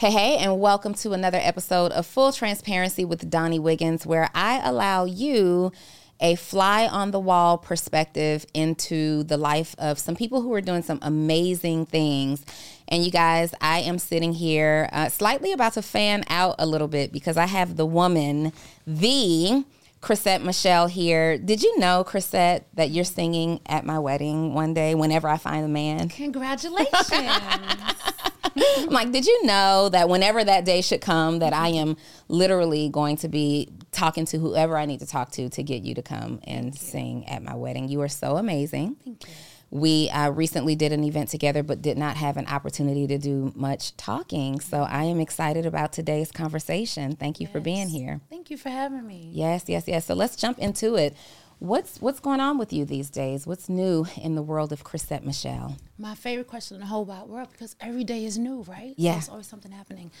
Hey, hey, and welcome to another episode of Full Transparency with Donni Wiggins, where I allow you a fly on the wall perspective into the life of some people who are doing some amazing things. And you guys, I am sitting here uh, slightly about to fan out a little bit because I have the woman, the Chrisette Michele here. Did you know, Chrisette, that you're singing at my wedding one day whenever I find a man? Congratulations. Like, did you know that whenever that day should come, that I am literally going to be talking to whoever I need to talk to to get you to come and sing at my wedding? You are so amazing. Thank you. We uh, recently did an event together, but did not have an opportunity to do much talking. So I am excited about today's conversation. Thank you for being here. Thank you for having me. Yes, yes, yes. So let's jump into it. What's what's going on with you these days? What's new in the world of Chrisette Michele? My favorite question in the whole wide world because every day is new, right? Yeah. So there's always something happening.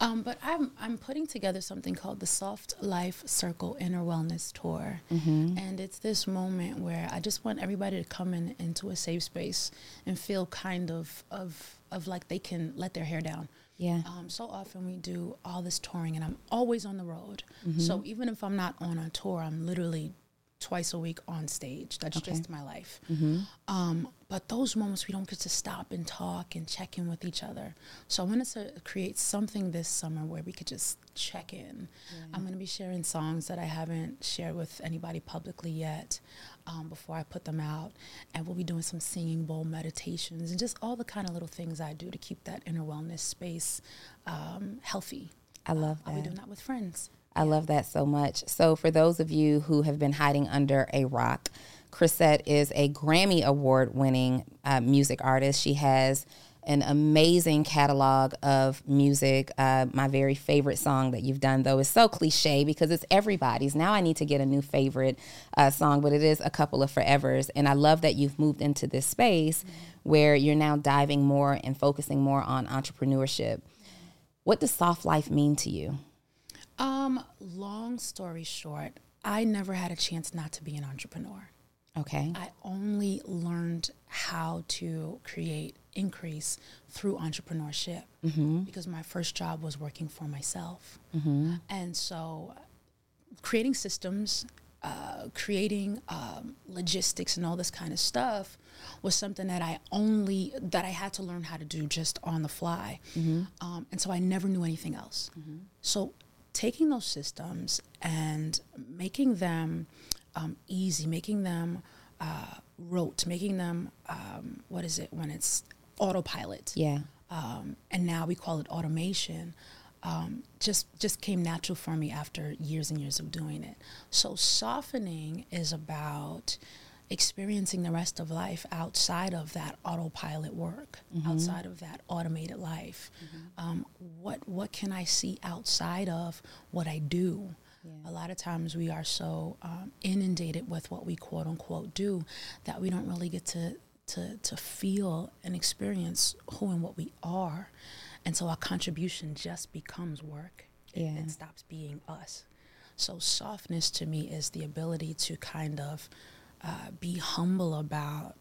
Um, but I'm I'm putting together something called the Soft Life Circle Inner Wellness Tour, and it's this moment where I just want everybody to come in into a safe space and feel kind of of of like they can let their hair down. Yeah. Um, so often we do all this touring, and I'm always on the road. So even if I'm not on a tour, I'm literally twice a week on stage. That's just my life. Um, but those moments we don't get to stop and talk and check in with each other. So I wanted to create something this summer where we could just check in. I'm going to be sharing songs that I haven't shared with anybody publicly yet um, before I put them out. And we'll be doing some singing bowl meditations and just all the kind of little things I do to keep that inner wellness space um, healthy. I love I'll be doing that with friends. I love that so much. So, for those of you who have been hiding under a rock, Chrisette is a Grammy Award winning uh, music artist. She has an amazing catalog of music. Uh, my very favorite song that you've done, though, is so cliche because it's everybody's. Now I need to get a new favorite uh, song, but it is a couple of forevers. And I love that you've moved into this space where you're now diving more and focusing more on entrepreneurship. What does soft life mean to you? Um, long story short, I never had a chance not to be an entrepreneur. Okay. I only learned how to create increase through entrepreneurship because my first job was working for myself. And so creating systems, uh, creating um, logistics and all this kind of stuff was something that I only that I had to learn how to do just on the fly. Um, and so I never knew anything else. So taking those systems and making them um, easy, making them uh, rote, making them um, what is it when it's autopilot? Yeah. um, and now we call it automation. Um, just just came natural for me after years and years of doing it. So softening is about experiencing the rest of life outside of that autopilot work, outside of that automated life. Um, what what can I see outside of what I do? A lot of times we are so um, inundated with what we quote unquote do that we don't really get to to to feel and experience who and what we are, and so our contribution just becomes work. It, Yeah. it stops being us. So softness to me is the ability to kind of uh, be humble about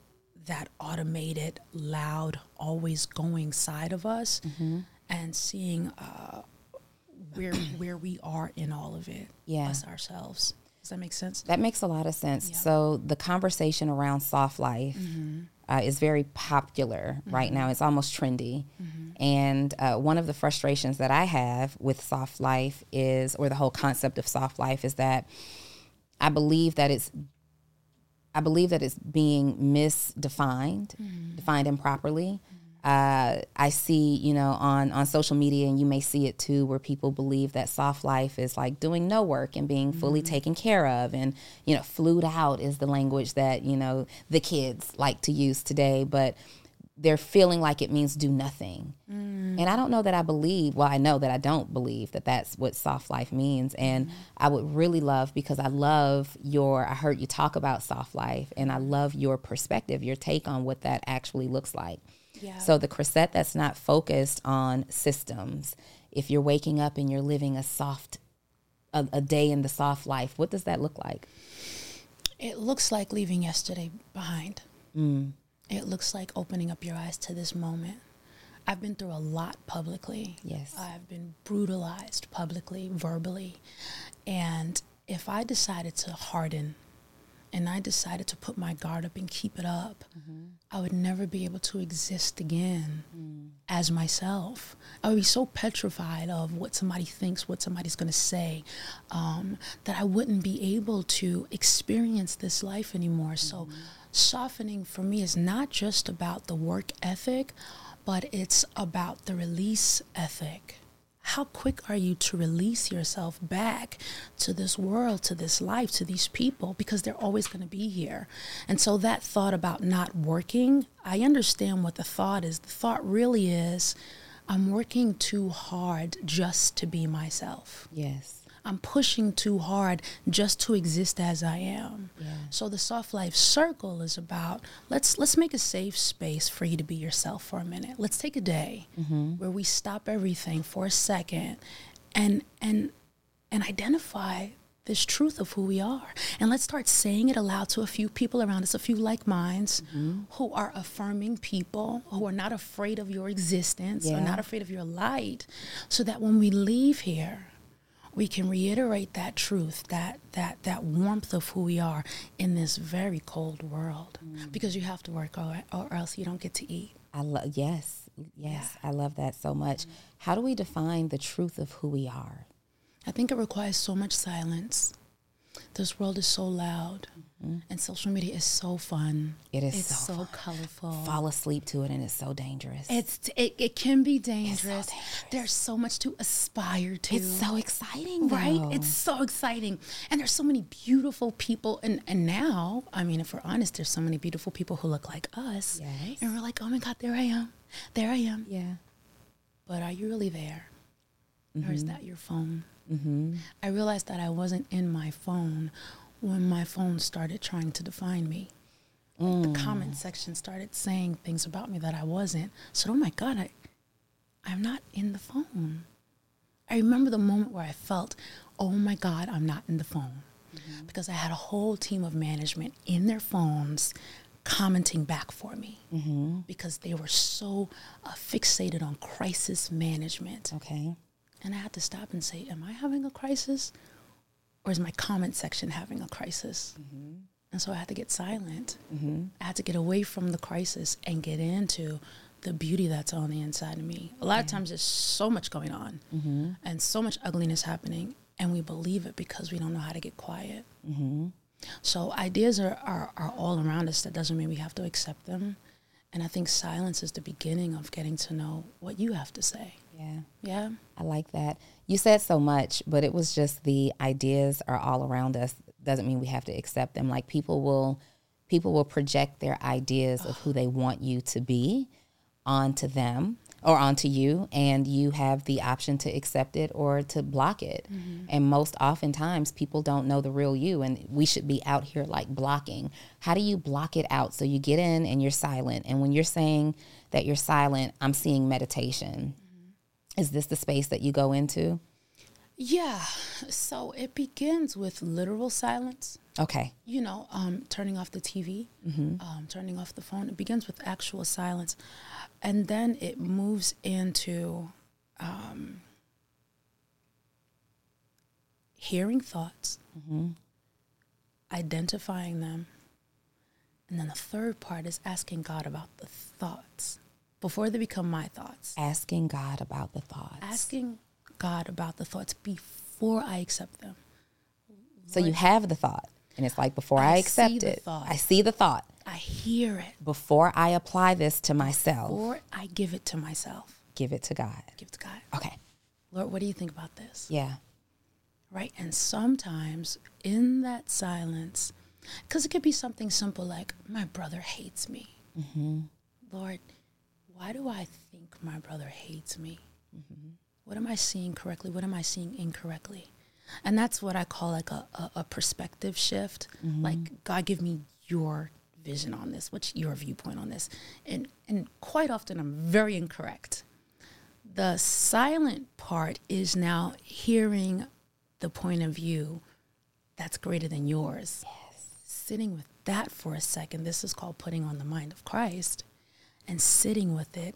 that automated, loud, always going side of us, and seeing uh, where where we are in all of it. Yeah. us ourselves. Does that make sense? That makes a lot of sense. Yeah. So the conversation around soft life uh, is very popular right now. It's almost trendy. And uh, one of the frustrations that I have with soft life is, or the whole concept of soft life, is that I believe that it's I believe that it's being misdefined, defined improperly. Uh, I see, you know, on on social media, and you may see it too, where people believe that soft life is like doing no work and being fully taken care of, and you know, flued out is the language that you know the kids like to use today. But they're feeling like it means do nothing. Mm. And I don't know that I believe, well, I know that I don't believe that that's what soft life means. And mm. I would really love, because I love your, I heard you talk about soft life, and I love your perspective, your take on what that actually looks like. Yeah. So the Chrisette that's not focused on systems, if you're waking up and you're living a soft, a, a day in the soft life, what does that look like? It looks like leaving yesterday behind. Mm. It looks like opening up your eyes to this moment. I've been through a lot publicly. Yes. I've been brutalized publicly, verbally. And if I decided to harden and I decided to put my guard up and keep it up, mm-hmm. I would never be able to exist again mm. As myself. I would be so petrified of what somebody thinks, what somebody's going to say, um, that I wouldn't be able to experience this life anymore. So, softening for me is not just about the work ethic, but it's about the release ethic. How quick are you to release yourself back to this world, to this life, to these people, because they're always going to be here? And so, that thought about not working, I understand what the thought is. The thought really is I'm working too hard just to be myself. Yes. I'm pushing too hard just to exist as I am. So the soft life circle is about let's let's make a safe space for you to be yourself for a minute. Let's take a day mm-hmm. where we stop everything for a second and and and identify this truth of who we are. And let's start saying it aloud to a few people around us, a few like minds mm-hmm. who are affirming people, who are not afraid of your existence or Yeah. not afraid of your light, so that when we leave here, we can reiterate that truth, that that that warmth of who we are in this very cold world. Mm. Because you have to work or, or else you don't get to eat. I love yes, yes, I love that so much. Mm-hmm. How do we define the truth of who we are? I think it requires so much silence. This world is so loud, and social media is so fun. It is It's so so, colorful. Fall asleep to it, and it's so dangerous. It's it, it can be dangerous. dangerous. There's so much to aspire to. It's so exciting, right it's so exciting and there's so many beautiful people and and now i mean if we're honest there's so many beautiful people who look like us Yes. and we're like oh my god there i am there i am yeah. but are you really there or Mm-hmm. is that your phone i realized that i wasn't in my phone when my phone started trying to define me like the Mm. comment section started saying things about me that i wasn't so oh my god i i'm not in the phone I remember the moment where I felt, oh my God, I'm not in the phone. Because I had a whole team of management in their phones commenting back for me because they were so uh, fixated on crisis management. Okay. And I had to stop and say, am I having a crisis? Or is my comment section having a crisis? Mm-hmm. And so I had to get silent. Mm-hmm. I had to get away from the crisis and get into the beauty that's on the inside of me. A lot of times there's so much going on mm-hmm. and so much ugliness happening, and we believe it because we don't know how to get quiet. So ideas are, are, are all around us. That doesn't mean we have to accept them. And I think silence is the beginning of getting to know what you have to say. Yeah. Yeah. I like that. You said so much, but it was just the ideas are all around us. Doesn't mean we have to accept them. Like people will people will project their ideas of who they want you to be onto them or onto you and you have the option to accept it or to block it. Mm-hmm. And most oftentimes people don't know the real you and we should be out here like blocking. How do you block it out so you get in and you're silent? And when you're saying that you're silent, I'm seeing meditation. Is this the space that you go into? Yeah. So it begins with literal silence. Okay. You know, um, turning off the TV, um, turning off the phone. It begins with actual silence. And then it moves into um, hearing thoughts, identifying them. And then the third part is asking God about the thoughts before they become my thoughts. Asking God about the thoughts. Asking God about the thoughts before I accept them. so you have the thought, and it's like before I, I accept it. I see the thought. I hear it Before I apply this to myself, or I give it to myself. give it to God. Give it to God. Okay. Lord, what do you think about this? Yeah. Right. And sometimes in that silence, because it could be something simple like, my brother hates me. Mm-hmm. Lord, why do I think my brother hates me? What am I seeing correctly? What am I seeing incorrectly? And that's what I call like a, a, a perspective shift. Mm-hmm. Like, God, give me your vision on this. What's your viewpoint on this? And, and quite often I'm very incorrect. The silent part is now hearing the point of view that's greater than yours. Yes. Sitting with that for a second, this is called putting on the mind of Christ and sitting with it.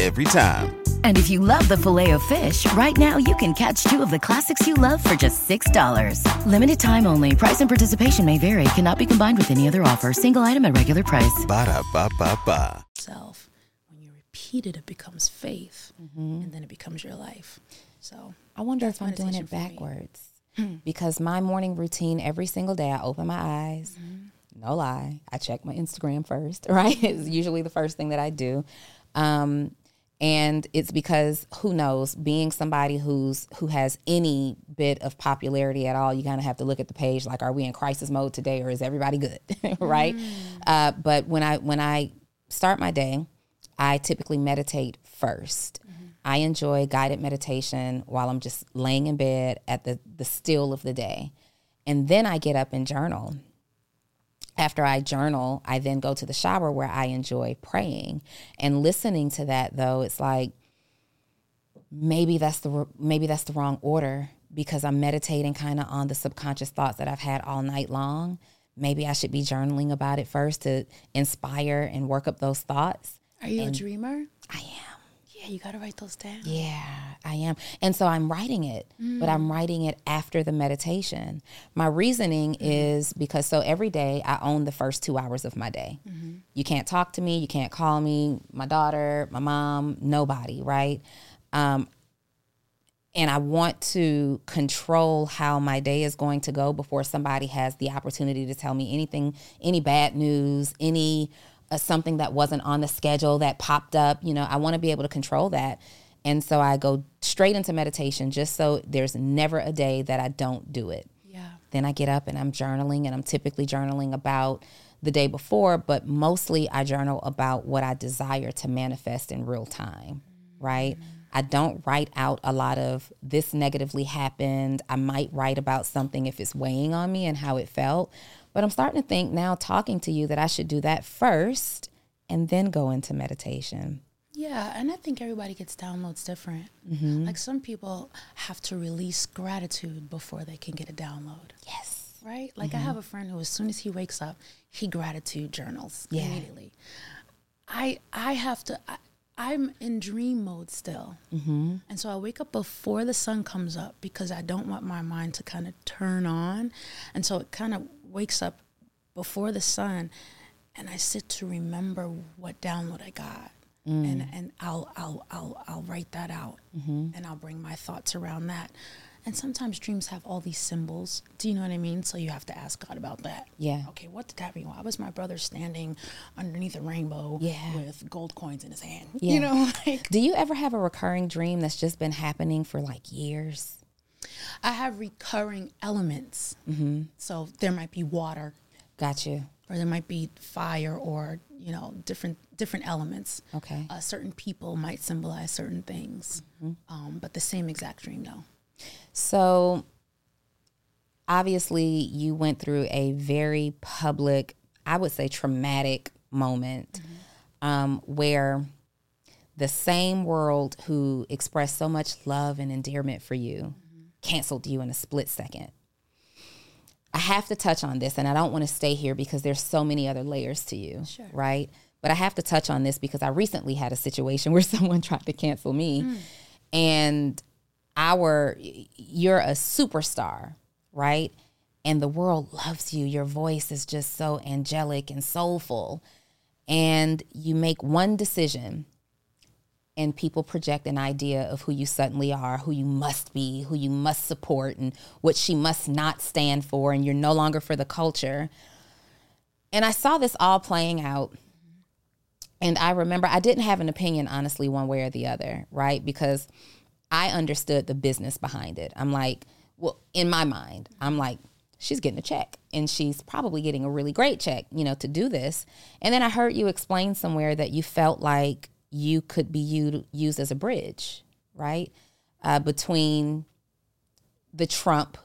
Every time. And if you love the filet of fish, right now you can catch two of the classics you love for just $6. Limited time only. Price and participation may vary. Cannot be combined with any other offer. Single item at regular price. Ba-da-ba-ba-ba. Self. When you repeat it, it becomes faith, mm-hmm. and then it becomes your life. So I wonder if I'm doing it backwards. Hmm. Because my morning routine every single day, I open my eyes. Mm-hmm. No lie, I check my Instagram first. Right, it's usually the first thing that I do, um, and it's because who knows, being somebody who's who has any bit of popularity at all, you kind of have to look at the page. Like, are we in crisis mode today, or is everybody good? right. Uh, but when I when I start my day, I typically meditate 1st I enjoy guided meditation while I'm just laying in bed at the, the still of the day. And then I get up and journal. After I journal, I then go to the shower where I enjoy praying. And listening to that though, it's like maybe that's the maybe that's the wrong order because I'm meditating kind of on the subconscious thoughts that I've had all night long. Maybe I should be journaling about it first to inspire and work up those thoughts. Are you a dreamer? I am. Yeah, you got to write those down. Yeah, I am. And so I'm writing it, but I'm mm. writing it after the meditation. My reasoning mm. is because so every day I own the first two hours of my day. Mm-hmm. You can't talk to me, you can't call me, my daughter, my mom, nobody, right? Um, and I want to control how my day is going to go before somebody has the opportunity to tell me anything, any bad news, any uh, something that wasn't on the schedule that popped up. You know, I want to be able to control that. And so I go straight into meditation just so there's never a day that I don't do it. Yeah. Then I get up and I'm journaling, and I'm typically journaling about the day before, but mostly I journal about what I desire to manifest in real time, right? I don't write out a lot of this negatively happened. I might write about something if it's weighing on me and how it felt. But I'm starting to think now, talking to you, that I should do that first and then go into meditation. Yeah, and I think everybody gets downloads different. Like some people have to release gratitude before they can get a download. Yes. Right? Like I have a friend who as soon as he wakes up, he gratitude journals Yeah. immediately. I I have to I, I'm in dream mode still. Mm-hmm. And so I wake up before the sun comes up because I don't want my mind to kind of turn on. And so it kind of wakes up before the sun and I sit to remember what download I got. Mm. And and I'll I'll I'll I'll write that out mm-hmm. and I'll bring my thoughts around that. And sometimes dreams have all these symbols. Do you know what I mean? So you have to ask God about that. Yeah. Okay, what did that mean? Why was my brother standing underneath a rainbow Yeah. with gold coins in his hand? Yeah. You know, like Do you ever have a recurring dream that's just been happening for like years? I have recurring elements. Mm-hmm. So there might be water, Got you. or there might be fire, or you know, different different elements. Okay. Uh, certain people might symbolize certain things, um, but the same exact dream, though. So obviously, you went through a very public, I would say traumatic moment um, where the same world who expressed so much love and endearment for you canceled you in a split second. I have to touch on this, and I don't want to stay here because there's so many other layers to you, Sure. right? But I have to touch on this because I recently had a situation where someone tried to cancel me, Hmm. and our you're a superstar, right? And the world loves you. Your voice is just so angelic and soulful, and you make one decision and people project an idea of who you suddenly are, who you must be, who you must support, and what she must not stand for, and you're no longer for the culture. And I saw this all playing out. And I remember I didn't have an opinion, honestly, one way or the other, right? Because I understood the business behind it. I'm like, well, in my mind, I'm like, she's getting a check and she's probably getting a really great check, you know, to do this. And then I heard you explain somewhere that you felt like you could be u- used as a bridge, right? Uh, between the Trump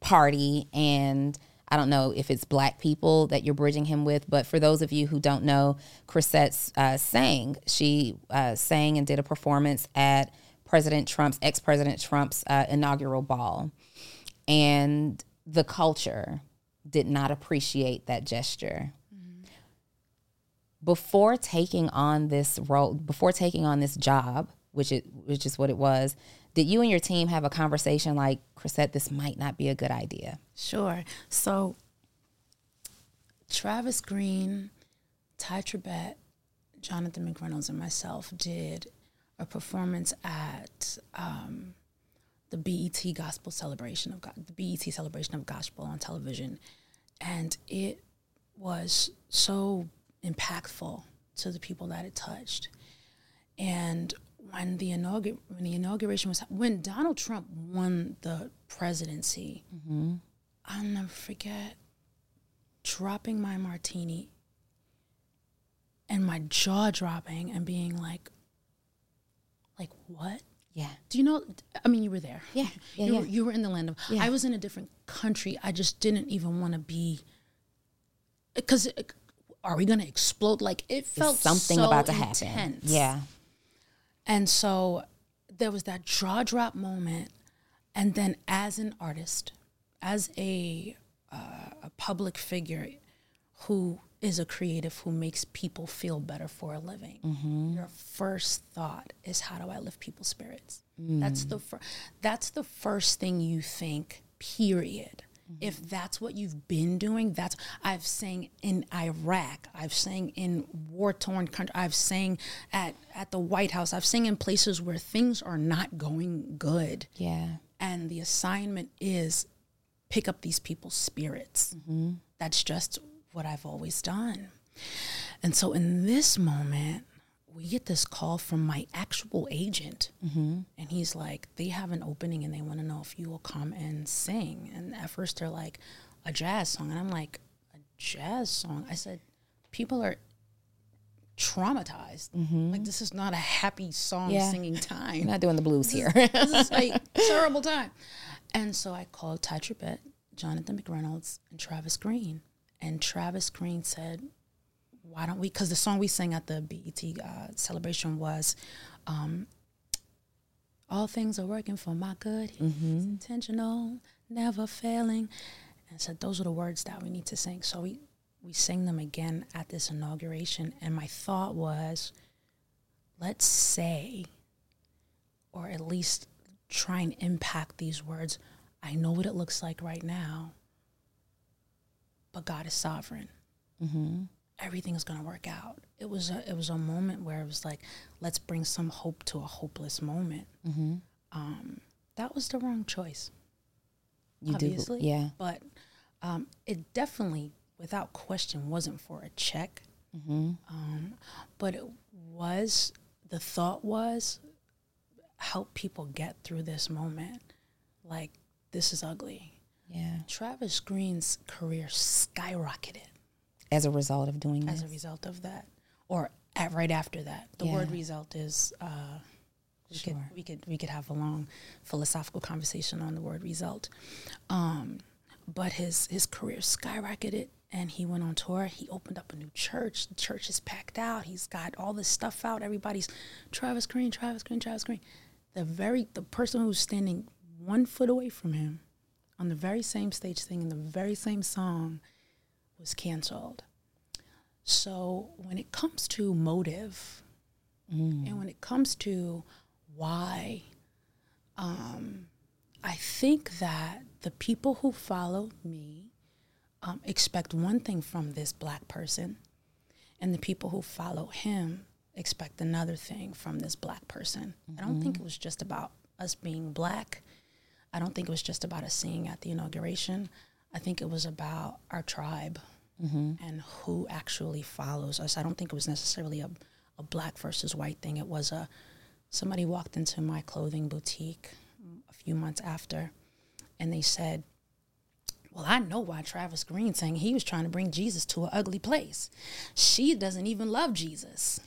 party and I don't know if it's black people that you're bridging him with, but for those of you who don't know, Chrisette uh, sang. She uh, sang and did a performance at President Trump's, ex President Trump's uh, inaugural ball. And the culture did not appreciate that gesture. Before taking on this role, before taking on this job, which it which is what it was, did you and your team have a conversation like, Chrisette, this might not be a good idea? Sure. So Travis Green, Ty Tribbett, Jonathan McReynolds, and myself did a performance at um, the BET Gospel Celebration of God, the BET Celebration of Gospel on television, and it was so impactful to the people that it touched. And when the inaugur- when the inauguration was when Donald Trump won the presidency, mm-hmm. I'll never forget dropping my martini and my jaw dropping and being like, like what? Yeah. Do you know? I mean, you were there. Yeah, yeah, you, yeah. Were, you were in the land of. Yeah. I was in a different country. I just didn't even want to be. Because are we going to explode? Like it felt something so about to happen. intense. Yeah. And so there was that jaw drop moment. And then as an artist, as a, uh, a public figure who is a creative who makes people feel better for a living, your first thought is how do I lift people's spirits? That's the fir- that's the first thing you think, period. If that's what you've been doing, that's I've sang in Iraq, I've sang in war torn country, I've sang at at the White House, I've sang in places where things are not going good, Yeah. and the assignment is pick up these people's spirits. Mm-hmm. That's just what I've always done. And so in this moment, we get this call from my actual agent. Mm-hmm. And he's like, they have an opening and they want to know if you will come and sing. And at first they're like, a jazz song. And I'm like, a jazz song? I said, people are traumatized. Mm-hmm. Like, this is not a happy song Yeah. singing time You're not doing the blues here. this is like terrible time. And so I called Ty Tribbett, Jonathan McReynolds, and Travis Green. And Travis Green said, why don't we, because the song we sang at the BET uh, celebration was, um, all things are working for my good. He's intentional, never failing. And said, those are the words that we need to sing. So we, we sang them again at this inauguration. And my thought was, let's say or at least try and impact these words. I know what it looks like right now, but God is sovereign. Everything's gonna work out. It was a, it was a moment where it was like, let's bring some hope to a hopeless moment. Um, that was the wrong choice, You obviously. do. Yeah. but um, it definitely, without question, wasn't for a check. Um, but it was the thought was help people get through this moment. Like this is ugly. Yeah. Travis Green's career skyrocketed As a result of doing as this. a result of that, or at, right after that. The word result is. Uh, we Sure. could we could we could have a long philosophical conversation on the word result, um, but his his career skyrocketed and he went on tour. He opened up a new church. The church is packed out. He's got all this stuff out. Everybody's Travis Green, Travis Green, Travis Green. The very the person who's standing one foot away from him on the very same stage singing the very same song was canceled. So when it comes to motive and when it comes to why, um, I think that the people who follow me um, expect one thing from this black person, and the people who follow him expect another thing from this black person. I don't think it was just about us being black. I don't think it was just about us singing at the inauguration. I think it was about our tribe Mm-hmm. and who actually follows us. I don't think it was necessarily a, a black versus white thing. It was a somebody walked into my clothing boutique a few months after and they said, Well, I know why Travis Green saying he was trying to bring Jesus to an ugly place. She doesn't even love Jesus.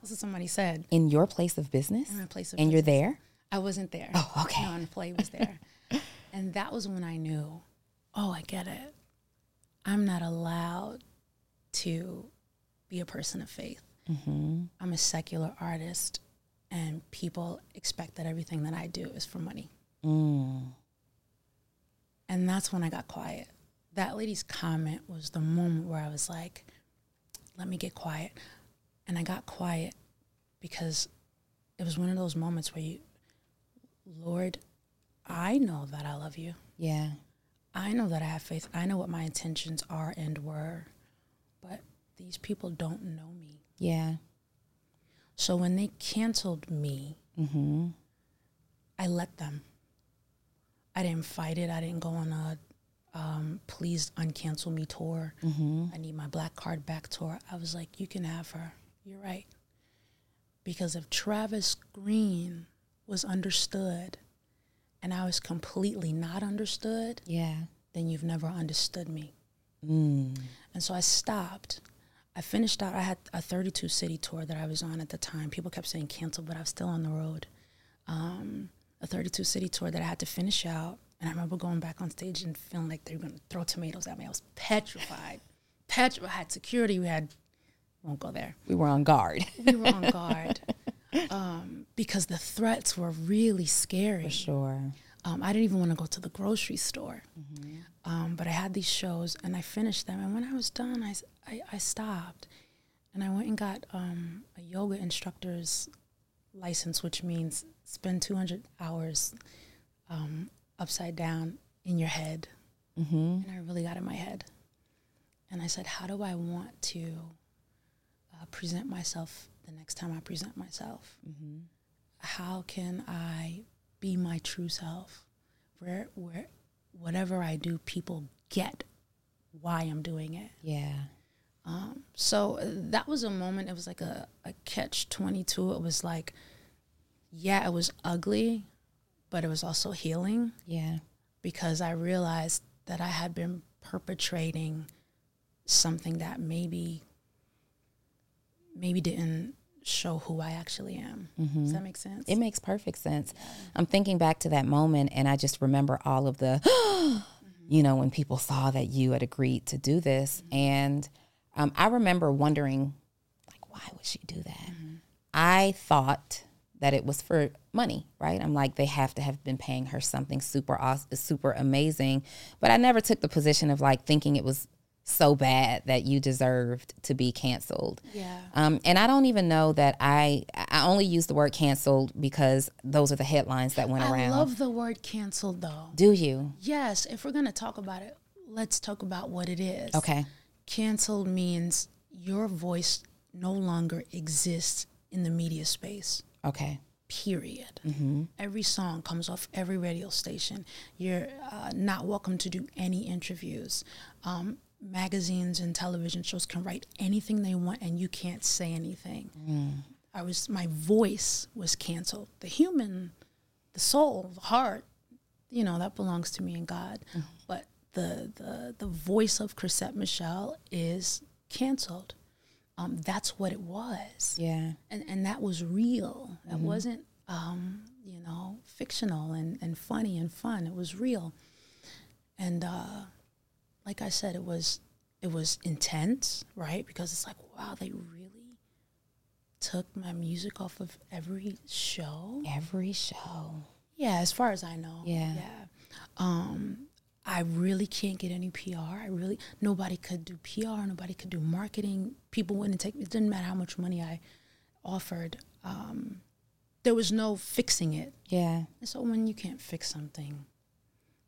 That's what somebody said. In your place of business? In my place of and you're there? I wasn't there. Oh, okay. No, and play was there. and that was when I knew, oh, I get it. I'm not allowed to be a person of faith. Mm-hmm. I'm a secular artist, and people expect that everything that I do is for money. Mm. And that's when I got quiet. That lady's comment was the moment where I was like, let me get quiet. And I got quiet because it was one of those moments where you, Lord, I know that I love you. Yeah. I know that I have faith. I know what my intentions are and were. But these people don't know me. Yeah. So when they canceled me, Mm-hmm. I let them. I didn't fight it. I didn't go on a um, please uncancel me tour. Mm-hmm. I need my black card back tour. I was like, you can have her. You're right. Because if Travis Green was understood and I was completely not understood, Yeah. then you've never understood me. Mm. And so I stopped. I finished out. I had a 32 city tour that I was on at the time. People kept saying cancel, but I was still on the road. Um, a 32 city tour that I had to finish out. And I remember going back on stage and feeling like they were going to throw tomatoes at me. I was petrified. Petrified. I had security. We had, won't go there. We were on guard. We were on guard um, because the threats were really scary. For sure. Um, I didn't even want to go to the grocery store. Um, but I had these shows and I finished them. And when I was done, I I stopped and I went and got um, a yoga instructor's license, which means spend 200 hours um, upside down in your head. Mm-hmm. And I really got in my head. And I said, How do I want to uh, present myself the next time I present myself? How can I be my true self? Where, where, whatever I do, people get why I'm doing it. Yeah. Um, so uh, that was a moment. It was like a, a catch 22. It was like, yeah, it was ugly, but it was also healing Yeah. because I realized that I had been perpetrating something that maybe maybe didn't show who I actually am. Mm-hmm. Does that make sense? It makes perfect sense. I'm thinking back to that moment and I just remember all of the, mm-hmm. you know, when people saw that you had agreed to do this. Mm-hmm. And um, I remember wondering, like, why would she do that? I thought that it was for money, right? I'm like, they have to have been paying her something super awesome, super amazing. But I never took the position of like thinking it was so bad that you deserved to be canceled. yeah. Um, and I don't even know that I I only use the word canceled because those are the headlines that went I around. I love the word canceled though. Do you? Yes, if we're going to talk about it, let's talk about what it is. Okay. Canceled means your voice no longer exists in the media space. Okay. period. Mm-hmm. Every song comes off every radio station. You're uh, not welcome to do any interviews. Um, magazines and television shows can write anything they want, and you can't say anything. I was my voice was canceled. The human, the soul, the heart, you know that belongs to me and God. But the the the voice of Chrisette Michele is canceled. Um, that's what it was Yeah. and and that was real. It wasn't um, you know fictional and and funny and fun. It was real, and uh, like I said, it was it was intense, right? Because it's like wow, they really took my music off of every show. Every show. Yeah, as far as I know. Yeah. Yeah. Um, I really can't get any PR. I really nobody could do PR. Nobody could do marketing. People wouldn't take. It didn't matter how much money I offered. Um, there was no fixing it. Yeah. And so when you can't fix something,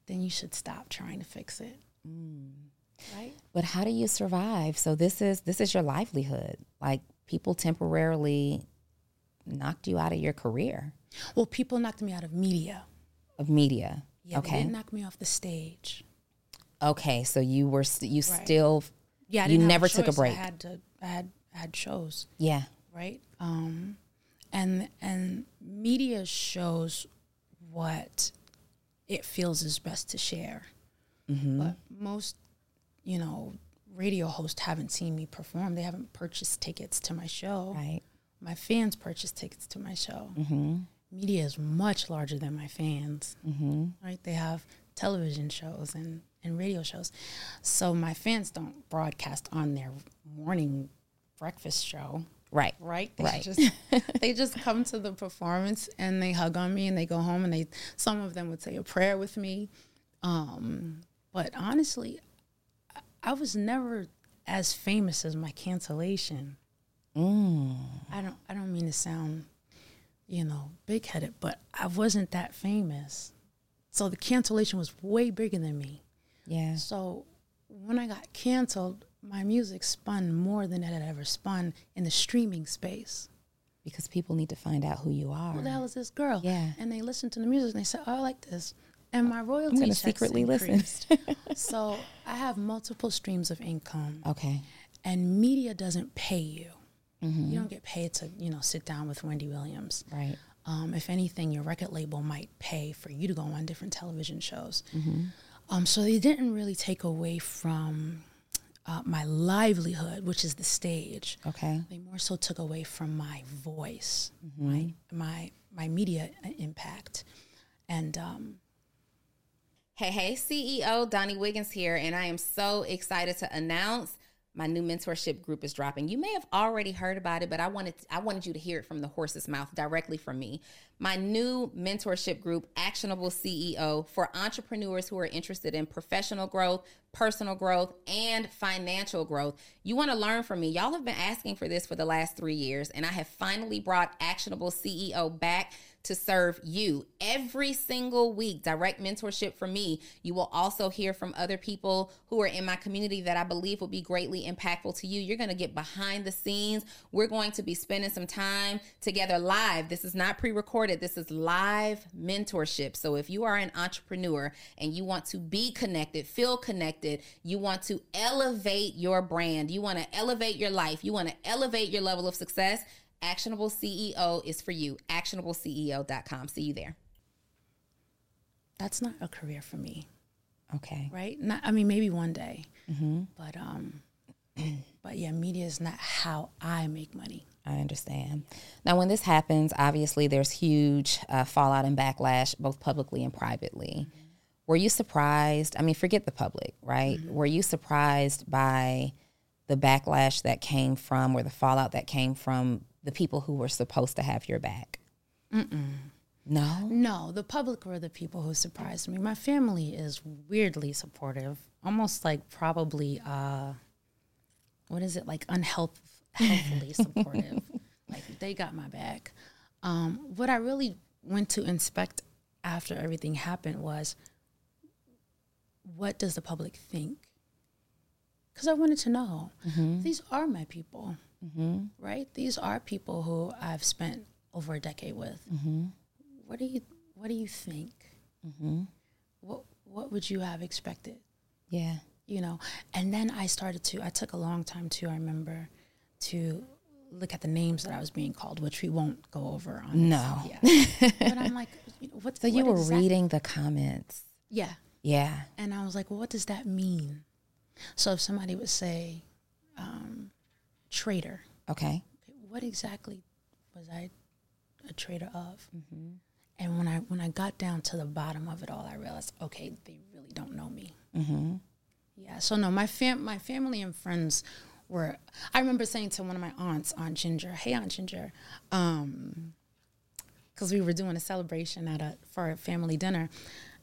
then you should stop trying to fix it. Right? But how do you survive? So this is this is your livelihood. Like people temporarily knocked you out of your career Well, people knocked me out of media. of media. Yeah, they okay. didn't knock me off the stage. Okay, so you were st- you Right. still Yeah, I you never took a break. I had to. I had I had shows. yeah. right? Um, and and media shows what it feels is best to share, Mm-hmm. but most, you know, radio hosts haven't seen me perform. They haven't purchased tickets to my show. Right. My fans purchase tickets to my show. Mm-hmm. Media is much larger than my fans, right? They have television shows and and radio shows, so my fans don't broadcast on their morning breakfast show Right. right? They Right. just they just come to the performance and they hug on me and they go home and they some of them would say a prayer with me. Um, but honestly, I- was never as famous as my cancellation. Mm. I don't I don't mean to sound, you know, big headed, but I wasn't that famous. So the cancellation was way bigger than me. Yeah. So when I got canceled, my music spun more than it had ever spun in the streaming space. Because people need to find out who you are. Who the hell is this girl? Yeah. And they listen to the music and they say, "Oh, I like this," and my royalty gonna checks secretly listen. increased. so I have multiple streams of income, Okay. and media doesn't pay you. You don't get paid to you know sit down with Wendy Williams. Right. Um, if anything, your record label might pay for you to go on different television shows. Um, so they didn't really take away from uh, my livelihood, which is the stage. Okay. They more so took away from my voice, my my my media impact, and um, Hey, hey, CEO Donni Wiggins here, and I am so excited to announce my new mentorship group is dropping. You may have already heard about it, but I wanted I wanted you to hear it from the horse's mouth directly from me. My new mentorship group, Actionable CEO, for entrepreneurs who are interested in professional growth, personal growth, and financial growth. You want to learn from me. Y'all have been asking for this for the last three years, and I have finally brought Actionable CEO back to serve you every single week. Direct mentorship from me. You will also hear from other people who are in my community that I believe will be greatly impactful to you. You're going to get behind the scenes. We're going to be spending some time together live. This is not pre recorded, this is live mentorship. So if you are an entrepreneur and you want to be connected, feel connected, you want to elevate your brand, you want to elevate your life, you want to elevate your level of success. Actionable CEO is for you. ActionableCEO.com. See you there. that's not a career for me, Okay. right? Not, I mean, maybe one day, but um, but yeah, media is not how I make money. I understand. Now, when this happens, obviously there's huge uh, fallout and backlash, both publicly and privately. Were you surprised? I mean, forget the public, right? Were you surprised by the backlash that came from or the fallout that came from the people who were supposed to have your back? No? No, the public were the people who surprised me. My family is weirdly supportive, almost like probably uh, what is it like unhealth healthily supportive. like they got my back. Um, what I really went to inspect after everything happened was what does the public think? Because I wanted to know. These are my people, Mm-hmm. right? These are people who I've spent over a decade with mm-hmm. what do you what do you think mm-hmm. what what would you have expected Yeah. you know and then i started to i took a long time too i remember to look at the names that i was being called which we won't go over on No. this. yeah but i'm like you know, what So you were reading the comments. yeah Yeah. and i was like well what does that mean so if somebody would say um, traitor Okay. what exactly was I a traitor of? Mm-hmm. And when I when I got down to the bottom of it all, I realized, okay, they really don't know me. Mm-hmm. Yeah. So no, my fam my family and friends were. I remember saying to one of my aunts, Aunt Ginger, "Hey, Aunt Ginger," um, because we were doing a celebration at a for a family dinner,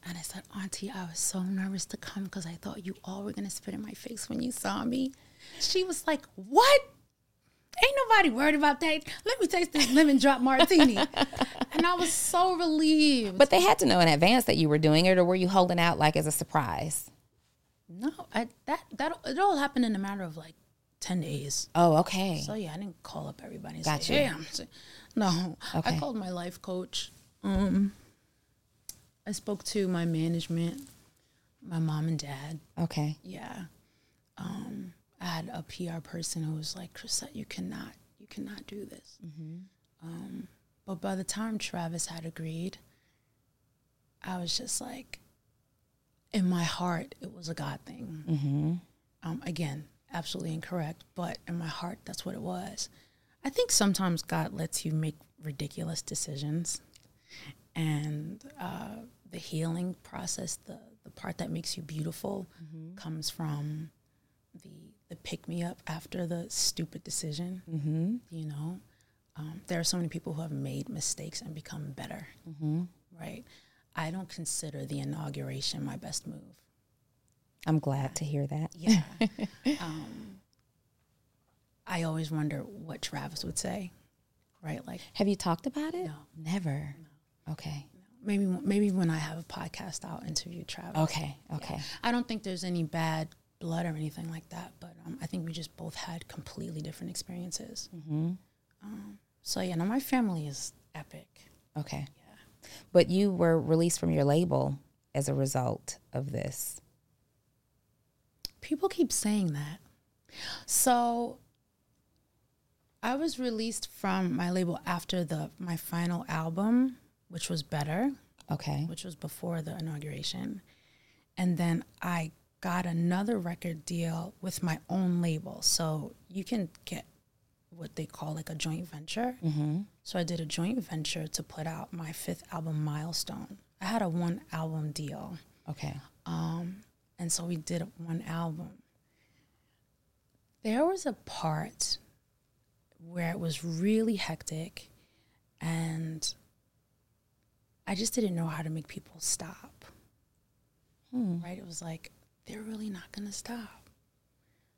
And I said, Auntie, I was so nervous to come because I thought you all were gonna spit in my face when you saw me. She was like, What? Ain't nobody worried about that. Let me taste this lemon drop martini. and I was so relieved. But they had to know in advance that you were doing it, or were you holding out like as a surprise? no, I that that it all happened in a matter of like ten days. Oh, okay. So yeah, I didn't call up everybody and Gotcha. say, "Hey, I'm sick." No, Okay. I called my life coach. Um, I spoke to my management, my mom and dad. okay. Yeah, um, I had a PR person who was like, "Chrisette, you cannot, you cannot do this." Um, but by the time Travis had agreed, I was just like, in my heart, it was a God thing. Um, again, absolutely incorrect, but in my heart, that's what it was. I think sometimes God lets you make ridiculous decisions, and uh, the healing process, the the part that makes you beautiful, comes from the pick me up after the stupid decision. Mm-hmm. You know, um, there are so many people who have made mistakes and become better. Right. I don't consider the inauguration my best move. I'm glad to hear that. Yeah. um, I always wonder what Travis would say, right? Like Have you talked about it? No. Never. Okay. maybe maybe when I have a podcast, I'll interview Travis. Okay. Okay. I don't think there's any bad blood or anything like that, but um, I think we just both had completely different experiences. Mm-hmm. Um, so yeah, no, my family is epic. Okay. Yeah. But you were released from your label as a result of this. People keep saying that. So I was released from my label after the my final album, which was better, Okay. which was before the inauguration. And then I got another record deal with my own label. So you can get what they call like a joint venture. Mm-hmm. So I did a joint venture to put out my fifth album, Milestone. I had a one album deal. Okay. Um, and so we did one album. There was a part where it was really hectic and I just didn't know how to make people stop. Right? It was like, they're really not going to stop.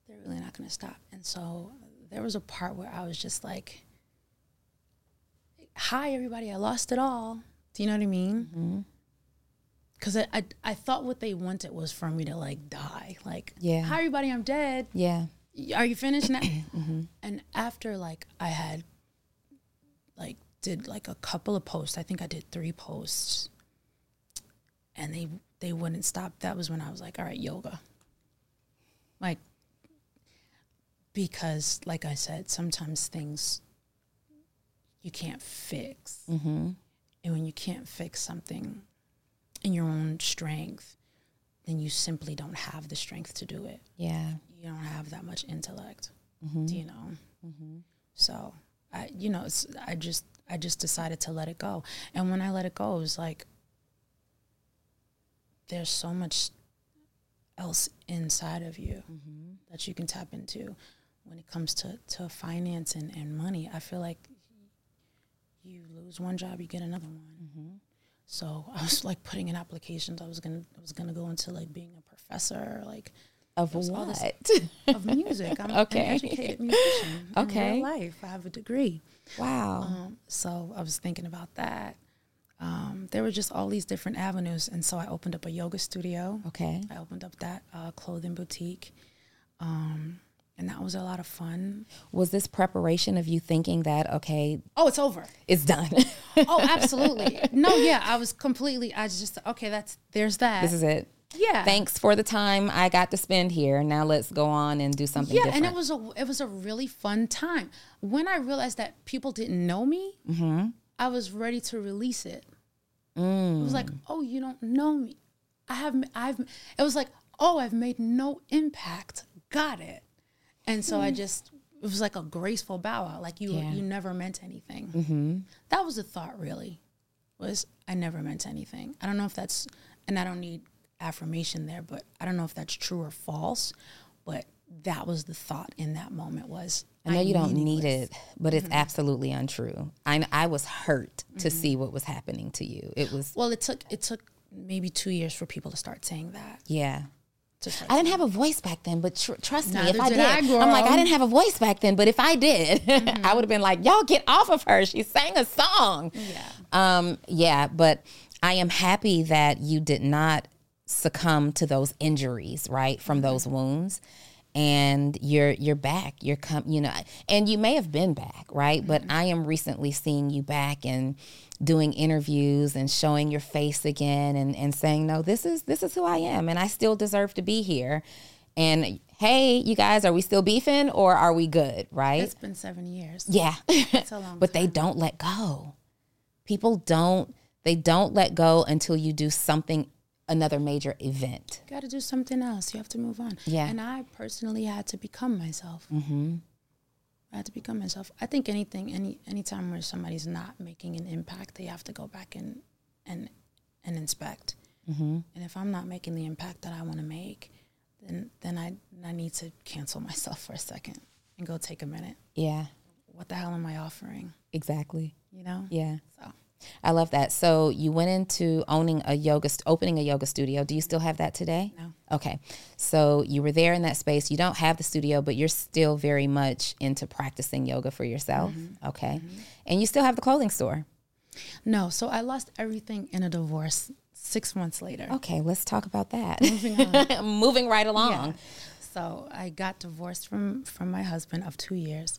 They're really not going to stop. And so there was a part where I was just like, hi, everybody, I lost it all. Do you know what I mean? Mm-hmm. because I, I I thought what they wanted was for me to like die. Like, Yeah. hi everybody, I'm dead. Yeah. Are you finished now? Mm-hmm. And after like I had like did like a couple of posts. I think I did three posts, and they they wouldn't stop. That was when I was like, all right, yoga. Like, because like I said, sometimes things you can't fix, Mm-hmm. and when you can't fix something in your own strength, then you simply don't have the strength to do it. Yeah. You don't have that much intellect. Mm-hmm. You know? So I, you know, it's, I just, I just decided to let it go. And when I let it go, it was like, there's so much else inside of you that you can tap into when it comes to, to finance and, and money. I feel like you lose one job, you get another one. So I was like putting in applications. I was gonna, I was gonna go into like being a professor, like Of all this- what? of music. I'm Okay. an educated musician. Okay. Life, I have a degree. wow. Um, so I was thinking about that. Um, there were just all these different avenues, and so I opened up a yoga studio. Okay. I opened up that uh, clothing boutique, um, and that was a lot of fun. Was this preparation of you thinking that okay, Oh, it's over. it's done? Oh, absolutely. no, yeah, I was completely. I just okay. That's there's that. this is it. yeah. Thanks for the time I got to spend here. Now let's go on and do something yeah, different. and it was a it was a really fun time. When I realized that people didn't know me, I was ready to release it. It was like, mm. oh, you don't know me. I have I've. It was like, oh, I've made no impact. Got it. And so I mm. just it was like a graceful bow out. Like you Yeah. you never meant anything. Mm-hmm. That was the thought. Really, was I never meant anything. I don't know if that's and I don't need affirmation there, but I don't know if that's true or false. But that was the thought in that moment was I know you don't need it, but it's absolutely untrue. I I was hurt to see what was happening to you. It was Well, it took it took maybe two years for people to start saying that. Yeah. I didn't have a voice back then, but tr- trust me, Neither if I did I, I am like, I didn't have a voice back then, but if I did, Mm-hmm. I would have been like, y'all get off of her. She sang a song. Yeah. Um, yeah, but I am happy that you did not succumb to those injuries, right, from Mm-hmm. those wounds. And you're you're back. You're come, you know, and you may have been back, right? But Mm-hmm. I am recently seeing you back and doing interviews and showing your face again and, and saying, No, this is this is who I am and I still deserve to be here. And hey, you guys, are we still beefing or are we good? Right? It's been seven years. Yeah. It's a long but they don't let go. People don't they don't let go until you do something another major event. You got to do something else. You have to move on. Yeah. And I personally had to become myself. Mm-hmm. I had to become myself. I think anything, any anytime where somebody's not making an impact, they have to go back and and and inspect. Mm-hmm. And if I'm not making the impact that I want to make, then then I I need to cancel myself for a second and go take a minute. Yeah, What the hell am I offering? exactly. You know? Yeah. So I love that. So you went into owning a yoga, opening a yoga studio. Do you still have that today? No. Okay. So you were there in that space. You don't have the studio, but you're still very much into practicing yoga for yourself. Okay. And you still have the clothing store. no. So I lost everything in a divorce six months later. Okay. Let's talk about that. Moving Moving right along. So I got divorced from from my husband of two years,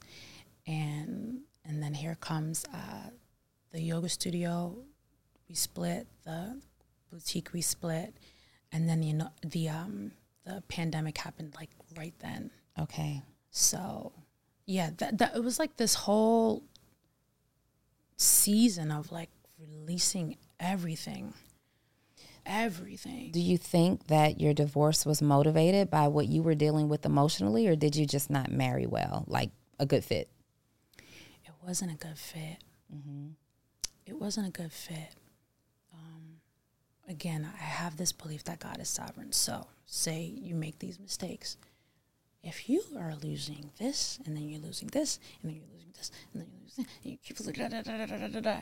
and and then here comes uh, the yoga studio. We split the boutique. We split, and then you know the um the pandemic happened like right then. Okay. So yeah, that, that it was like this whole season of like releasing everything, everything. Do you think that your divorce was motivated by what you were dealing with emotionally, or did you just not marry well, like a good fit? it wasn't a good fit. It wasn't a good fit. Um, again, I have this belief that God is sovereign. So, say you make these mistakes. If you are losing this, and then you're losing this, and then you're losing this, and then you're losing, and you keep losing, da, da, da, da, da, da, da,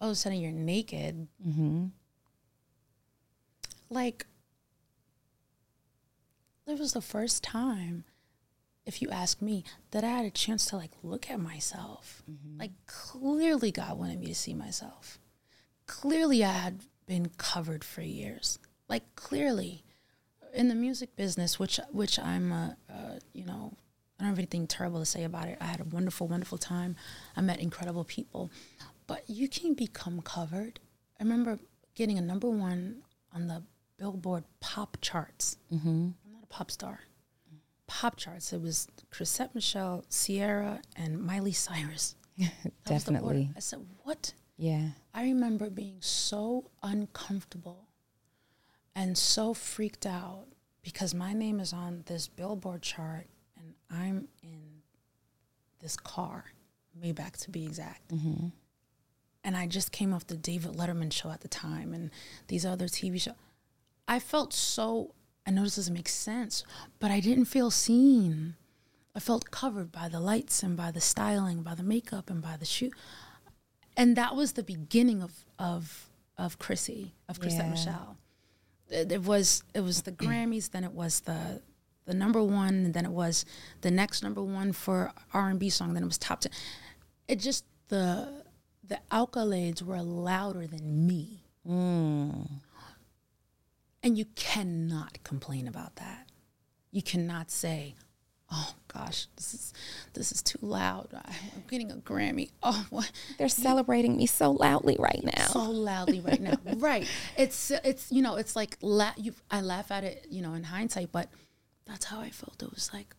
all of a sudden you're naked. Like, it was the first time if you ask me, that I had a chance to like look at myself. Like clearly God wanted me to see myself. Clearly I had been covered for years. Like clearly in the music business, which which I'm a, uh, you know, I don't have anything terrible to say about it. I had a wonderful, wonderful time. I met incredible people. But you can become covered. I remember getting a number one on the Billboard pop charts. Mm-hmm. I'm not a pop star pop charts. It was Chrisette Michele, Ciara, and Miley Cyrus. That was the order. Definitely. I said, "What?" Yeah. I remember being so uncomfortable and so freaked out because my name is on this Billboard chart and I'm in this car, Maybach to be exact. Mm-hmm. And I just came off the David Letterman show at the time and these other TV shows. I felt so, I know this doesn't make sense, but I didn't feel seen. I felt covered by the lights and by the styling, by the makeup and by the shoe. And that was the beginning of of of Chrissy, of Chrisette Yeah. Michele. It, it was it was the Grammys, then it was the the number one, and then it was the next number one for R and B song, then it was top ten. It just the the accolades were louder than me. Mm. And you cannot complain about that. You cannot say, "Oh gosh, this is this is too loud. I'm getting a Grammy." Oh, what? They're celebrating me so loudly right now. so loudly right now. right. It's it's you know it's like la- you. I laugh at it you know in hindsight, but that's how I felt. It was like,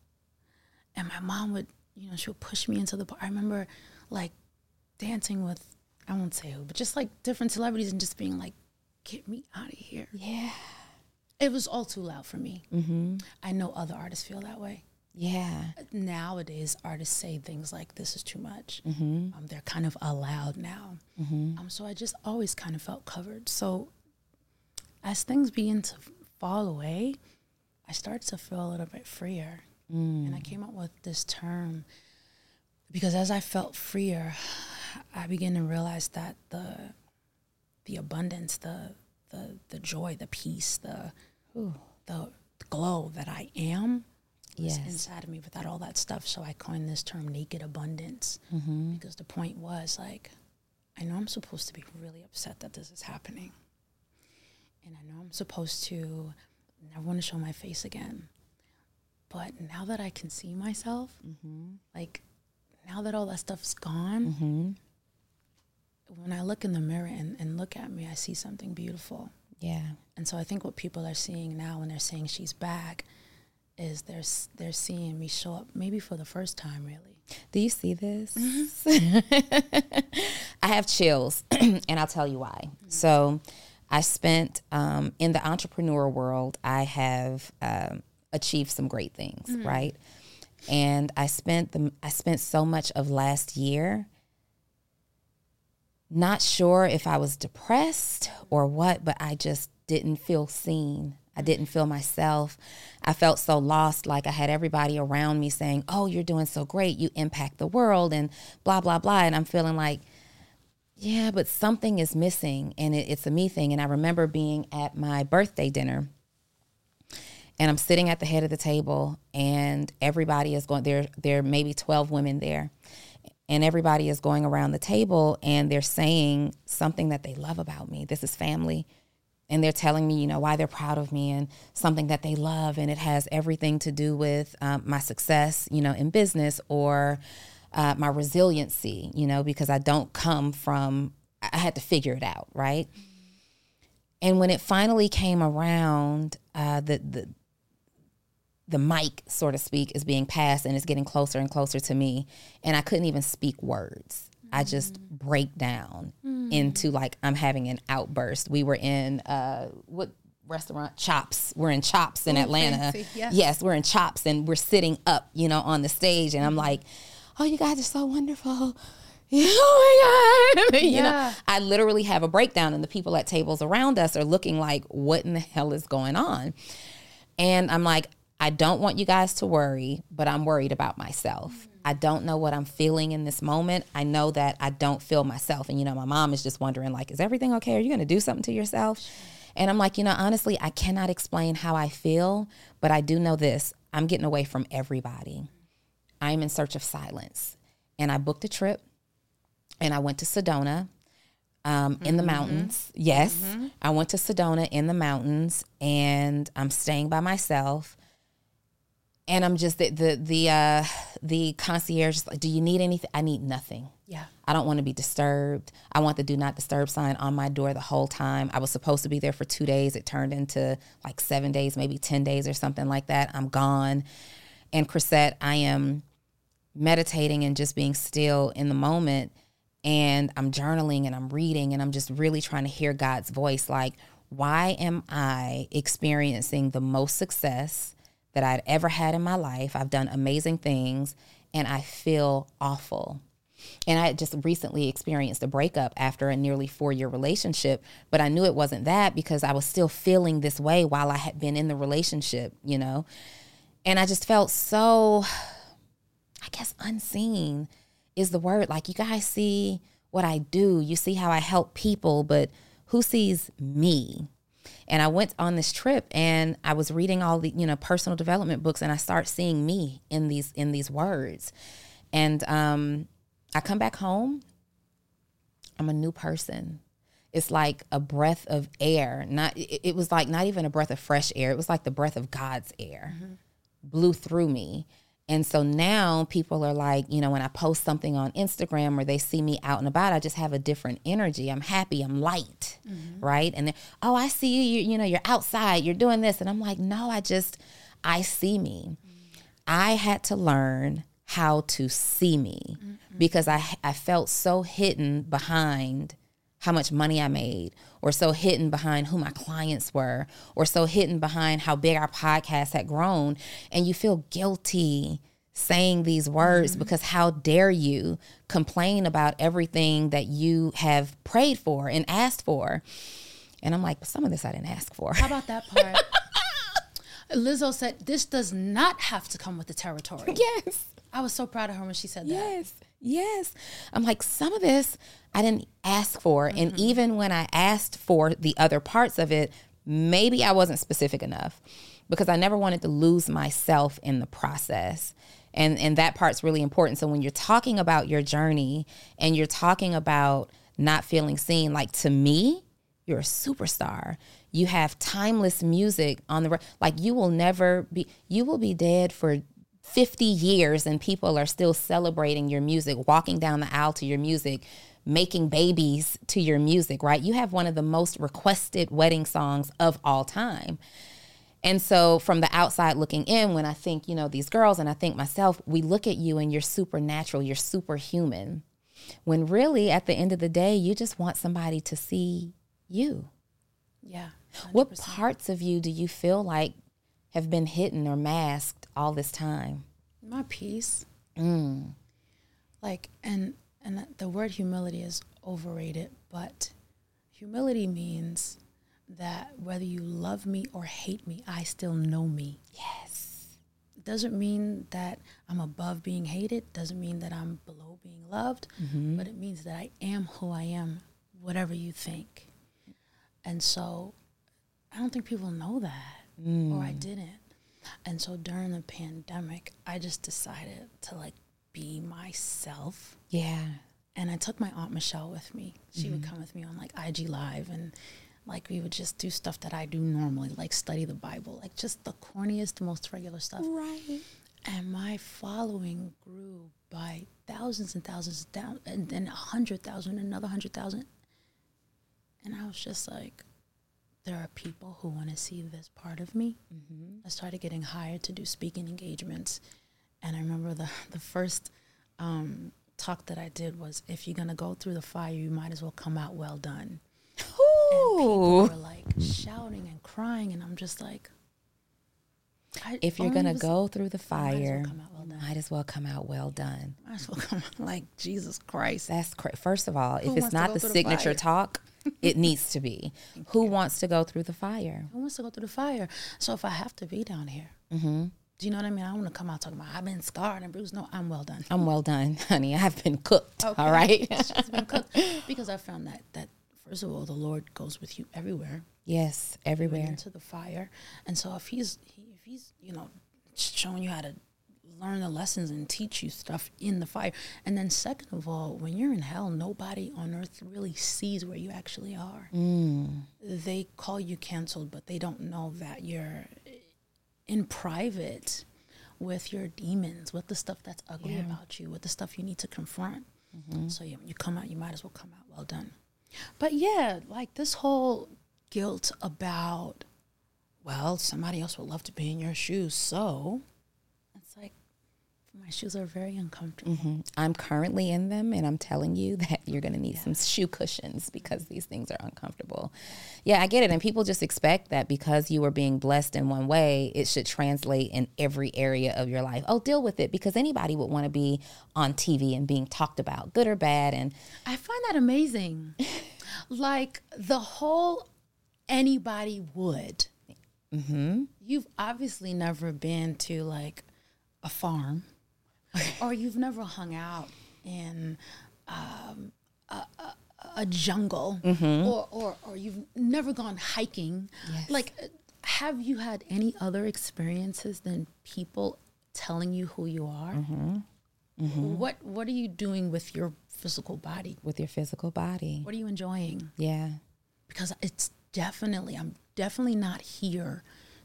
and my mom would you know she would push me into the bar. I remember like dancing with I won't say who, but just like different celebrities and just being like, get me out of here. yeah. It was all too loud for me. Mm-hmm. I know other artists feel that way. Yeah. Nowadays, artists say things like, "This is too much." Um, they're kind of allowed now. Um, so I just always kind of felt covered. So as things begin to fall away, I started to feel a little bit freer, and I came up with this term because as I felt freer, I began to realize that the the abundance, the the the joy, the peace, the the glow that I am Yes. inside of me without all that stuff. So I coined this term naked abundance Mm-hmm. because the point was like, I know I'm supposed to be really upset that this is happening. And I know I'm supposed to never want to show my face again. But now that I can see myself, like now that all that stuff's gone, when I look in the mirror and, and look at me, I see something beautiful. Yeah. And so I think what people are seeing now when they're saying she's back is they're they're seeing me show up maybe for the first time really. Do you see this? Mm-hmm. I have chills, and I'll tell you why. So, I spent um, in the entrepreneur world. I have um, achieved some great things, Mm-hmm. right? And I spent the I spent so much of last year not sure if I was depressed or what, but I just didn't feel seen. I didn't feel myself. I felt so lost, like I had everybody around me saying, Oh, you're doing so great. You impact the world and blah, blah, blah. And I'm feeling like, yeah, but something is missing and it, it's a me thing. And I remember being at my birthday dinner and I'm sitting at the head of the table and everybody is going there there are maybe 12 women there and everybody is going around the table and they're saying something that they love about me. This is family. And they're telling me, you know, why they're proud of me and something that they love. And it has everything to do with um, my success, you know, in business or uh, my resiliency, you know, because I don't come from, I had to figure it out, right? And when it finally came around, uh, the, the, the mic, so to speak, is being passed and it's getting closer and closer to me. And I couldn't even speak words. I just mm. break down mm. into like I'm having an outburst. We were in uh what restaurant? Chops. We're in Chops in Atlanta. fancy, yes. We're in Chops and we're sitting up, you know, on the stage and I'm mm-hmm. like, "Oh, you guys are so wonderful." oh my god you know Yeah. i literally have a breakdown and the people at tables around us are looking like what in the hell is going on and I'm like, I don't want you guys to worry, but I'm worried about myself. I don't know what I'm feeling in this moment. I know that I don't feel myself. And, you know, my mom is just wondering, like, is everything okay? Are you going to do something to yourself? And I'm like, you know, honestly, I cannot explain how I feel, but I do know this I'm getting away from everybody. I'm in search of silence. And I booked a trip and I went to Sedona um, in the mountains. Yes, I went to Sedona in the mountains, and I'm staying by myself. And I'm just the the the uh, the concierge. is like, Do you need anything? I need nothing. Yeah. I don't want to be disturbed. I want the do not disturb sign on my door the whole time. I was supposed to be there for two days. It turned into like seven days, maybe 10 days or something like that. I'm gone. And Chrisette, I am meditating and just being still in the moment. And I'm journaling and I'm reading and I'm just really trying to hear God's voice. Like, why am I experiencing the most success that I'd ever had in my life? I've done amazing things and I feel awful. And I just recently experienced a breakup after a nearly four year relationship, but I knew it wasn't that because I was still feeling this way while I had been in the relationship, you know? And I just felt so, I guess, unseen is the word. Like, you guys see what I do, you see how I help people, but who sees me? And I went on this trip and I was reading all the, you know, personal development books and I start seeing me in these in these words. And um I come back home, I'm a new person. It's like a breath of air. Not it, it was like not even a breath of fresh air. It was like the breath of God's air blew through me. And so now people are like, you know, when I post something on Instagram or they see me out and about, I just have a different energy. I'm happy, I'm light, mm-hmm. right? And then, oh, I see you, you, you know, you're outside, you're doing this. And I'm like, no, I just, I see me. Mm-hmm. I had to learn how to see me mm-hmm. because I, I felt so hidden behind how much money I made, or so hidden behind who my clients were, or so hidden behind how big our podcast had grown. And you feel guilty saying these words mm-hmm. because how dare you complain about everything that you have prayed for and asked for? And I'm like, some of this I didn't ask for. How about that part? Lizzo said, "This does not have to come with the territory." yes. I was so proud of her when she said that. Yes. Yes. I'm like, some of this I didn't ask for. And mm-hmm. even when I asked for the other parts of it, maybe I wasn't specific enough because I never wanted to lose myself in the process. And and that part's really important. So when you're talking about your journey and you're talking about not feeling seen, like to me, you're a superstar. You have timeless music on the like you will never be you will be dead for 50 years and people are still celebrating your music, walking down the aisle to your music, making babies to your music, right? You have one of the most requested wedding songs of all time. And so from the outside looking in, when I think, you know, these girls and I think myself, we look at you and you're supernatural, you're superhuman. When really at the end of the day, you just want somebody to see you. Yeah. What parts of you do you feel like have been hidden or masked all this time? my peace. Mm. Like and and the word humility is overrated, but humility means that whether you love me or hate me, I still know me. Yes. It doesn't mean that I'm above being hated, doesn't mean that I'm below being loved, but it means that I am who I am, whatever you think. And so I don't think people know that, Mm. or I didn't. And so during the pandemic, I just decided to like be myself. Yeah. And I took my aunt Michelle with me. She would mm-hmm. come with me on like IG Live and like we would just do stuff that I do normally, like study the Bible, like just the corniest, most regular stuff. Right. And my following grew by thousands and thousands down and then a hundred thousand, another hundred thousand. And I was just like, there are people who want to see this part of me. I started getting hired to do speaking engagements. And I remember the, the first um, talk that I did was if you're going to go through the fire, you might as well come out well done. And people were like shouting and crying. And I'm just like, If you're gonna was- go through the fire, might as well come out well done. might as well come out well done. well come out like Jesus Christ. That's cra First of all, if it's not the through the signature talk, it needs to be. Who wants to go through the fire? Who wants to go through the fire? So if I have to be down here, mm-hmm. do you know what I mean? I don't want to come out talking about I've been scarred and bruised. No, I'm well done. I'm well done, honey. I've been cooked. All right. She's been cooked because I found that that first of all, the Lord goes with you everywhere, yes, everywhere. into the fire. And so if he's he, if he's you know showing you how to learn the lessons and teach you stuff in the fire, and then second of all, when you're in hell, nobody on earth really sees where you actually are. Mm. They call you canceled, but they don't know that you're in private with your demons, with the stuff that's ugly about you, with the stuff you need to confront. Mm-hmm. So yeah, when you come out, you might as well come out well done. But yeah, like this whole guilt about, well, somebody else would love to be in your shoes, so my shoes are very uncomfortable. Mm-hmm. I'm currently in them, and I'm telling you that you're going to need some shoe cushions because these things are uncomfortable. Yeah, I get it. And people just expect that because you are being blessed in one way, it should translate in every area of your life. Oh, deal with it because anybody would want to be on TV and being talked about, good or bad. And I find that amazing. like the whole anybody would. Mm-hmm. You've obviously never been to like a farm, or you've never hung out in um, a, a, a jungle, or, or or you've never gone hiking. Like, uh, have you had any other experiences than people telling you who you are? What What are you doing with your physical body? with your physical body. What are you enjoying? Yeah. Because it's definitely, I'm definitely not here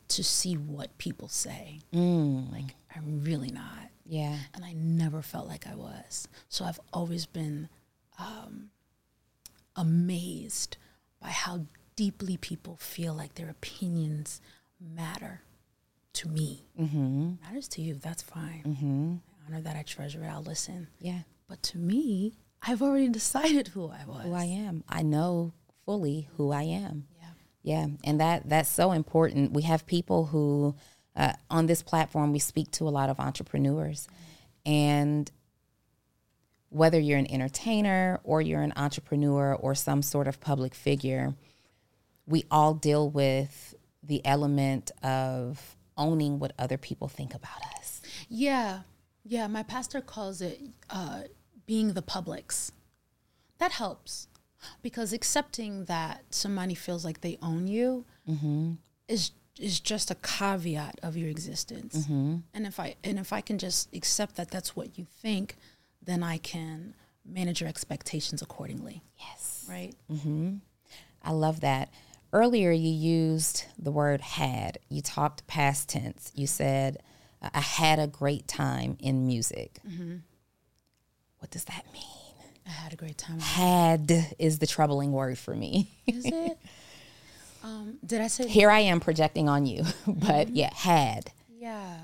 to see what people say. Like, I'm really not. Yeah. And I never felt like I was. So I've always been um, amazed by how deeply people feel like their opinions matter to me. Mm-hmm. Matters to you, that's fine. Mm-hmm. I honor that, I treasure it, I'll listen. Yeah. But to me, I've already decided who I was. Who I am. I know fully who I am. Yeah. Yeah, and that that's so important. We have people who uh, on this platform we speak to a lot of entrepreneurs, and whether you're an entertainer or you're an entrepreneur or some sort of public figure, we all deal with the element of owning what other people think about us. Yeah, yeah. My pastor calls it uh, being the public's. That helps because accepting that somebody feels like they own you is is just a caveat of your existence. Mm-hmm. And if I and if I can just accept that that's what you think, then I can manage your expectations accordingly. Yes. Right? Mm-hmm. I love that. Earlier, you used the word had. You talked past tense. You said, I had a great time in music. Mm-hmm. What does that mean? I had a great time. Had is the troubling word for me. Is it? um, did I say Here I am projecting on you, but yeah, had. Yeah.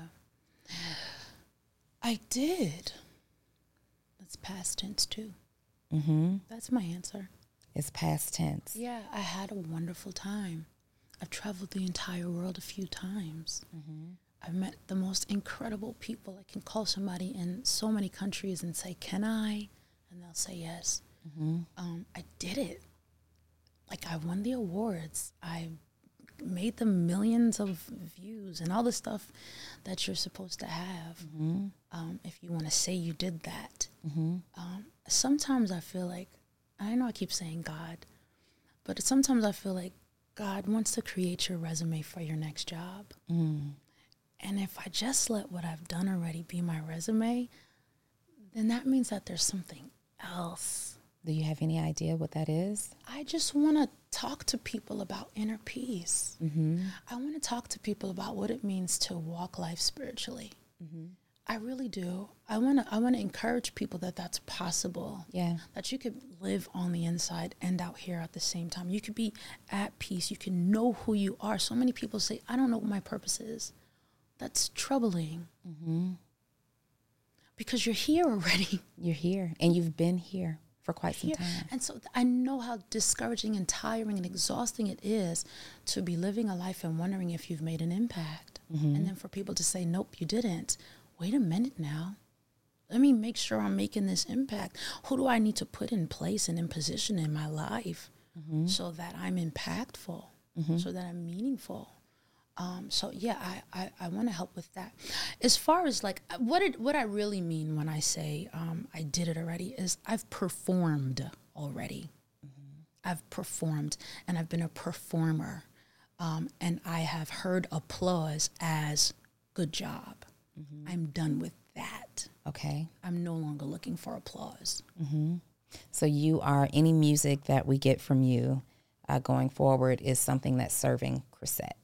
I did. That's past tense too. Mm-hmm. That's my answer. It's past tense. Yeah, I had a wonderful time. I've traveled the entire world a few times. I've met the most incredible people. I can call somebody in so many countries and say, Can I? And they'll say yes. Um, I did it. Like, I won the awards. I made the millions of views and all the stuff that you're supposed to have um, if you want to say you did that. Um, sometimes I feel like, I know I keep saying God, but sometimes I feel like God wants to create your resume for your next job. And if I just let what I've done already be my resume, then that means that there's something else. Do you have any idea what that is? I just want to talk to people about inner peace. Mm-hmm. I want to talk to people about what it means to walk life spiritually. Mm-hmm. I really do. I want to. I want to encourage people that that's possible. Yeah. That you could live on the inside and out here at the same time. You could be at peace. You can know who you are. So many people say, "I don't know what my purpose is." That's troubling. Mm-hmm. Because you're here already. You're here and you've been here for quite some here. time. And so th- I know how discouraging and tiring and exhausting it is to be living a life and wondering if you've made an impact. Mm-hmm. And then for people to say, nope, you didn't. Wait a minute now. Let me make sure I'm making this impact. Who do I need to put in place and in position in my life Mm-hmm. so that I'm impactful, so that I'm meaningful? Um, so yeah, I, I, I want to help with that. As far as like uh, what it, what I really mean when I say um, I did it already is I've performed already. I've performed and I've been a performer, um, and I have heard applause as good job. I'm done with that. Okay. I'm no longer looking for applause. So you are any music that we get from you uh, going forward is something that's serving Chrisette.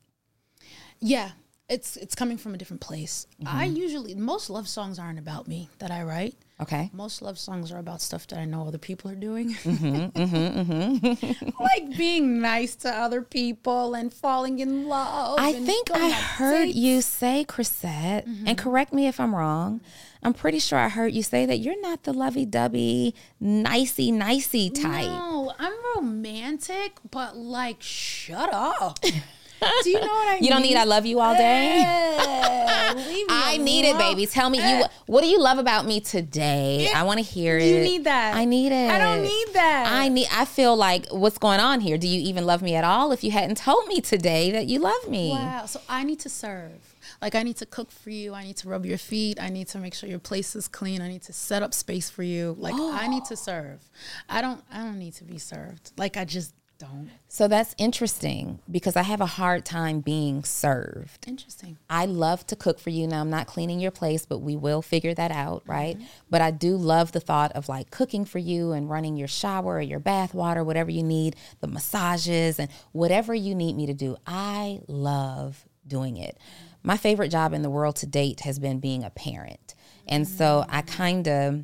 Yeah, it's it's coming from a different place. I mm-hmm. usually most love songs aren't about me that I write. Okay. Most love songs are about stuff that I know other people are doing. Mm-hmm, mm-hmm, like being nice to other people and falling in love. I think I heard dates. you say, Chrisette, and correct me if I'm wrong. I'm pretty sure I heard you say that you're not the lovey dovey, nicey nicey type. No, I'm romantic, but like, shut up. Do you know what I mean? You don't need I love you all day. I need it, baby. Tell me you what do you love about me today? I want to hear it. You need that. I need it. I don't need that. I need I feel like what's going on here? Do you even love me at all if you hadn't told me today that you love me? Wow. So I need to serve. Like I need to cook for you. I need to rub your feet. I need to make sure your place is clean. I need to set up space for you. Like I need to serve. I don't I don't need to be served. Like I just don't. So that's interesting because I have a hard time being served. Interesting. I love to cook for you. Now I'm not cleaning your place, but we will figure that out, right? Mm-hmm. But I do love the thought of like cooking for you and running your shower or your bath water, whatever you need, the massages and whatever you need me to do. I love doing it. My favorite job in the world to date has been being a parent. And so I mm. kind of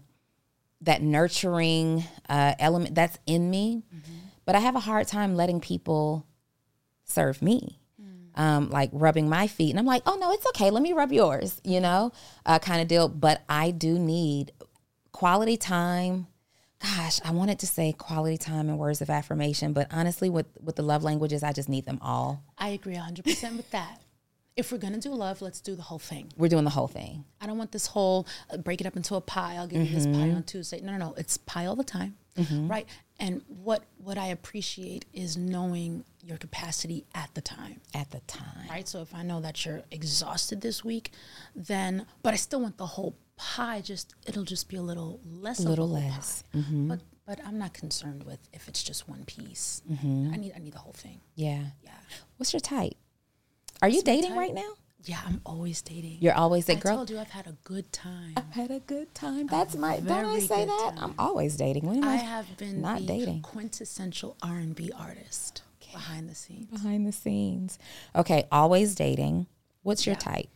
that nurturing uh, element that's in me, mm-hmm. But I have a hard time letting people serve me. Um, like rubbing my feet, and I'm like, oh no, it's okay. Let me rub yours, you know, uh, kind of deal. But I do need quality time. Gosh, I wanted to say quality time and words of affirmation, but honestly, with with the love languages, I just need them all. I agree 100% with that. If we're gonna do love, let's do the whole thing. We're doing the whole thing. I don't want this whole uh, break it up into a pie. I'll give you this pie on Tuesday. No, no, no. It's pie all the time, right? And what what I appreciate is knowing your capacity at the time, At the time, right? So if I know that you're exhausted this week, then but I still want the whole pie just it'll just be a little less. A little less. Mm-hmm. But but I'm not concerned with if it's just one piece. I need I need the whole thing. Yeah. Yeah. What's your type? Are you dating right now? Yeah, I'm always dating. You're always a I girl. I told you I've had a good time. I've had a good time. That's my. Don't I say that? time. I'm always dating. When am I I have been not the dating quintessential R&B artist behind the scenes. behind the scenes. Okay, always dating. What's your type?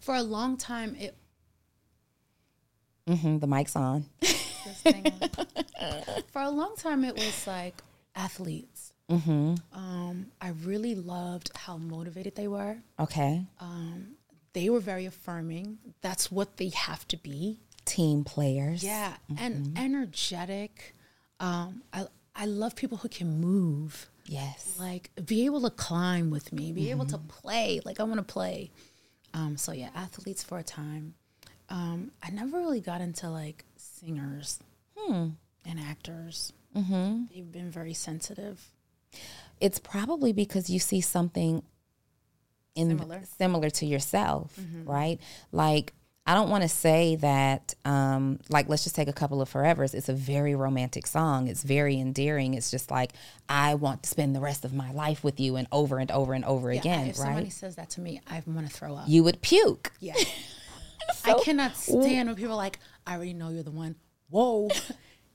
For a long time, it hmm the mic's on. on. for a long time it was like athletes. Mm-hmm. Um, I really loved how motivated they were. Okay, They were very affirming. That's what they have to be. team players. Yeah, Mm-hmm. and energetic. Um, I I love people who can move. Yes. Like be able to climb with me, be able to Mm-hmm. play. Like I want to play. Um, so yeah, athletes for a time. Um, I never really got into like singers Hmm. and actors. Mm-hmm. They've been very sensitive. It's probably because you see something in Similar. similar to yourself, right? Like I don't want to say that um like let's just take a couple of forevers. It's a very romantic song. It's very endearing. It's just like I want to spend the rest of my life with you and over and over and over Yeah, again, if somebody right? says that to me, I want to throw up. You would puke. yeah. I cannot stand when people are like, I already know you're the one. Whoa.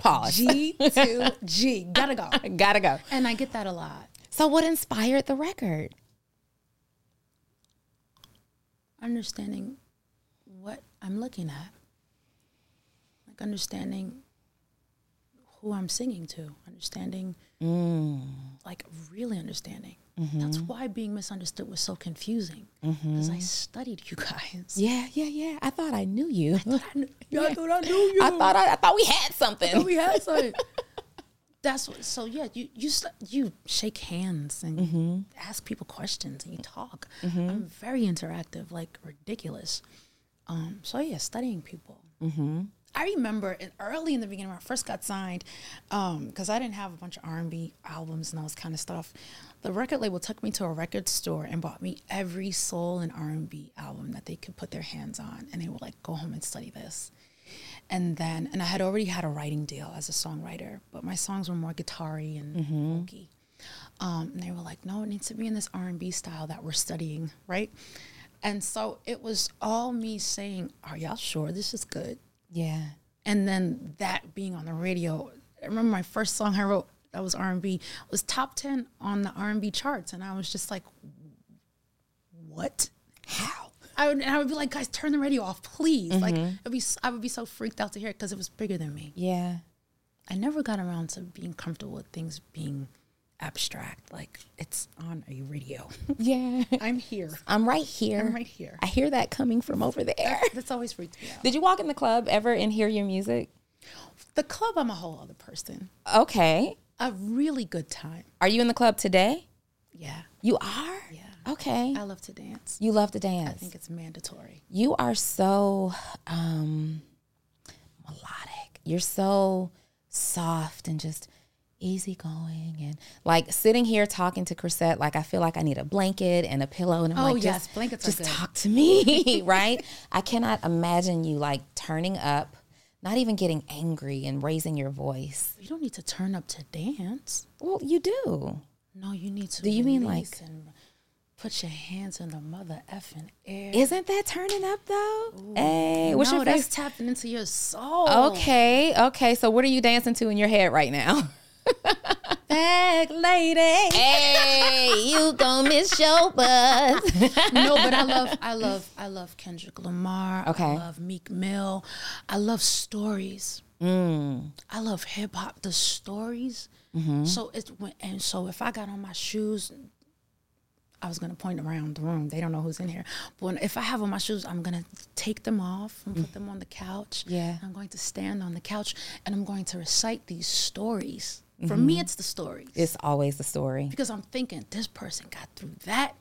Pause. G to G. Gotta go. Gotta go. And I get that a lot. So what inspired the record? Understanding what I'm looking at. Like understanding who I'm singing to. Understanding mm. like really understanding. That's mm-hmm. why being misunderstood was so confusing. Because I mm-hmm. studied you guys. Yeah, yeah, yeah. I thought I knew you. Yeah, I thought I knew you. I thought I, I thought we had something. we had something. That's what, so. Yeah, you you st- you shake hands and mm-hmm. ask people questions and you talk. I'm very interactive, like ridiculous. Um, so yeah, studying people. I remember in, early in the beginning when I first got signed, because I didn't have a bunch of R and B albums and all this kind of stuff. The record label took me to a record store and bought me every soul and R and B album that they could put their hands on, and they were like, "Go home and study this." And then, and I had already had a writing deal as a songwriter, but my songs were more guitar-y and folky. Um, and they were like, no, it needs to be in this R&B style that we're studying, right? And so it was all me saying, are y'all sure this is good? Yeah. And then that being on the radio, I remember my first song I wrote that was R&B was top 10 on the R&B charts. And I was just like, what? How? I would, and I would be like, guys, turn the radio off, please. Like, mm-hmm. it'd be, I would be so freaked out to hear it because it was bigger than me. Yeah. I never got around to being comfortable with things being abstract. Like, it's on a radio. Yeah. I'm here. I'm right here. I'm right here. I hear that coming from over there. That's always freaked me out. Did you walk in the club ever and hear your music? The club, I'm a whole other person. Okay. A really good time. Are you in the club today? Yeah. You are? Yeah. Okay. I love to dance. You love to dance. I think it's mandatory. you are so um melodic. You're so soft and just easygoing and like sitting here talking to Chrisette, like I feel like I need a blanket and a pillow and I'm Oh, like, yes, just, blankets are just talk to me, right? I cannot imagine you like turning up, not even getting angry and raising your voice. You don't need to turn up to dance. Well, you do. No, you need to. Do you mean like- and put your hands in the mother effing air? Isn't that turning up though? Hey, what's no, your that's tapping into your soul. Okay, okay. So what are you dancing to in your head right now? back lady. hey, you gonna miss your bus. no, but I love, I love, I love Kendrick Lamar. Okay. I love Meek Mill. I love stories. Mm. I love hip hop. The stories. Mm-hmm. So it's when, and so if I got on my shoes, I was gonna point around the room. They don't know who's in here. But when, if I have on my shoes, I'm gonna take them off and put them on the couch. Mm. Yeah. I'm going to stand on the couch and I'm going to recite these stories. For Mm-hmm. me, it's the stories It's always the story. because I'm thinking this person got through that.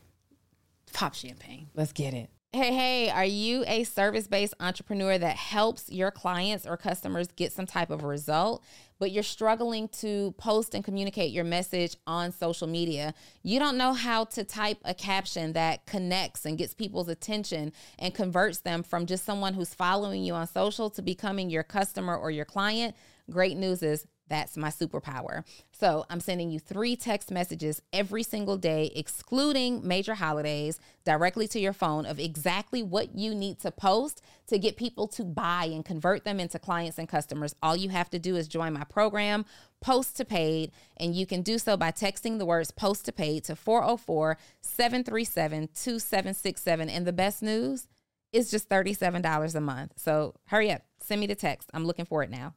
Pop champagne. Let's get it. Hey, hey, are you a service based entrepreneur that helps your clients or customers get some type of result, but you're struggling to post and communicate your message on social media? You don't know how to type a caption that connects and gets people's attention and converts them from just someone who's following you on social to becoming your customer or your client? Great news is that's my superpower. So I'm sending you three text messages every single day, excluding major holidays, directly to your phone of exactly what you need to post to get people to buy and convert them into clients and customers. All you have to do is join my program, Post to Paid, and you can do so by texting the words Post to Paid to 404 737 2767. And the best news is just $37 a month. So hurry up, send me the text. I'm looking for it now.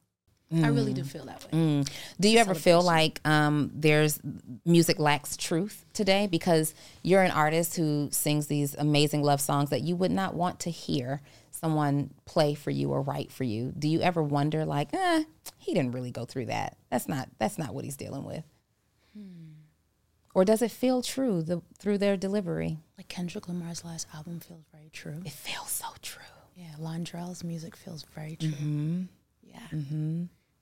I really do feel that way. Do you ever feel like um, there's music lacks truth today because you're an artist who sings these amazing love songs that you would not want to hear someone play for you or write for you? Do you ever wonder like, eh, he didn't really go through that. That's not that's not what he's dealing with. Or does it feel true the, through their delivery? Like Kendrick Lamar's last album feels very true. It feels so true. Yeah, Londrell's music feels very true. Mm-hmm. Yeah.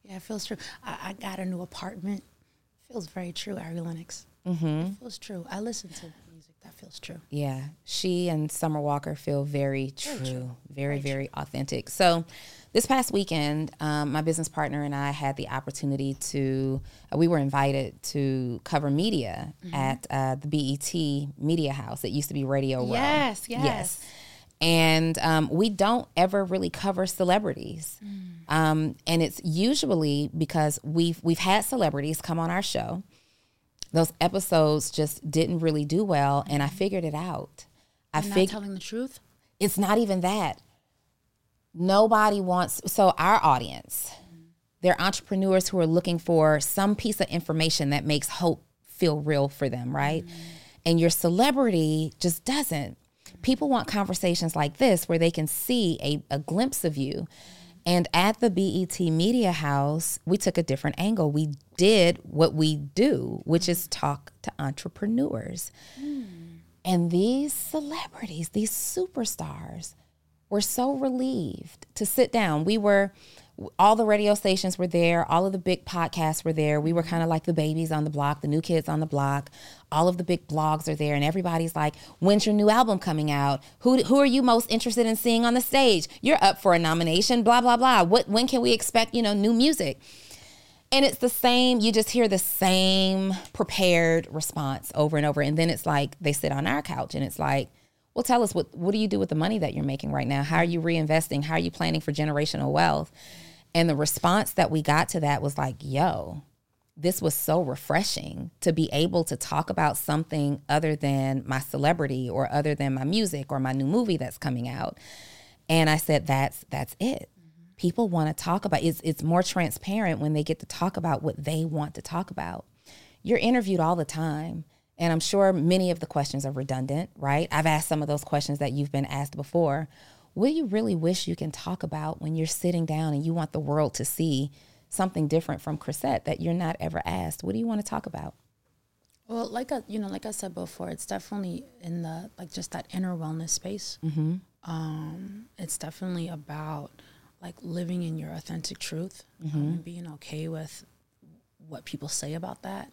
Yeah, it feels true. I, I got a new apartment. Feels very true. Ari Lennox. It feels true. I listen to music that feels true. Yeah, she and Summer Walker feel very true, very, very, authentic. So, this past weekend, um, my business partner and I had the opportunity to, uh, we were invited to cover media at uh, the BET Media House. It used to be Radio Row. Yes, yes. And um, we don't ever really cover celebrities. Um, and it's usually because we've we've had celebrities come on our show. Those episodes just didn't really do well, and I figured it out. I figured telling the truth. it's not even that. Nobody wants so our audience, they're entrepreneurs who are looking for some piece of information that makes hope feel real for them, right? And your celebrity just doesn't. People want conversations like this where they can see a, a glimpse of you. And at the BET Media House, we took a different angle. We did what we do, which is talk to entrepreneurs. Hmm. And these celebrities, these superstars, were so relieved to sit down. We were, all the radio stations were there, all of the big podcasts were there. We were kind of like the babies on the block, the new kids on the block. All of the big blogs are there, and everybody's like, "When's your new album coming out? Who who are you most interested in seeing on the stage? You're up for a nomination. Blah blah blah. What when can we expect you know new music?" And it's the same, you just hear the same prepared response over and over. And then it's like they sit on our couch and it's like, well, tell us what what do you do with the money that you're making right now? How are you reinvesting? How are you planning for generational wealth? And the response that we got to that was like, yo, this was so refreshing to be able to talk about something other than my celebrity or other than my music or my new movie that's coming out. And I said, that's that's it. People want to talk about it's it's more transparent when they get to talk about what they want to talk about. You're interviewed all the time. And I'm sure many of the questions are redundant, right? I've asked some of those questions that you've been asked before. What do you really wish you can talk about when you're sitting down and you want the world to see something different from Chrisette that you're not ever asked? What do you want to talk about? Well, like I, you know, like I said before, it's definitely in the like just that inner wellness space. Um, it's definitely about like living in your authentic truth um, and being okay with what people say about that.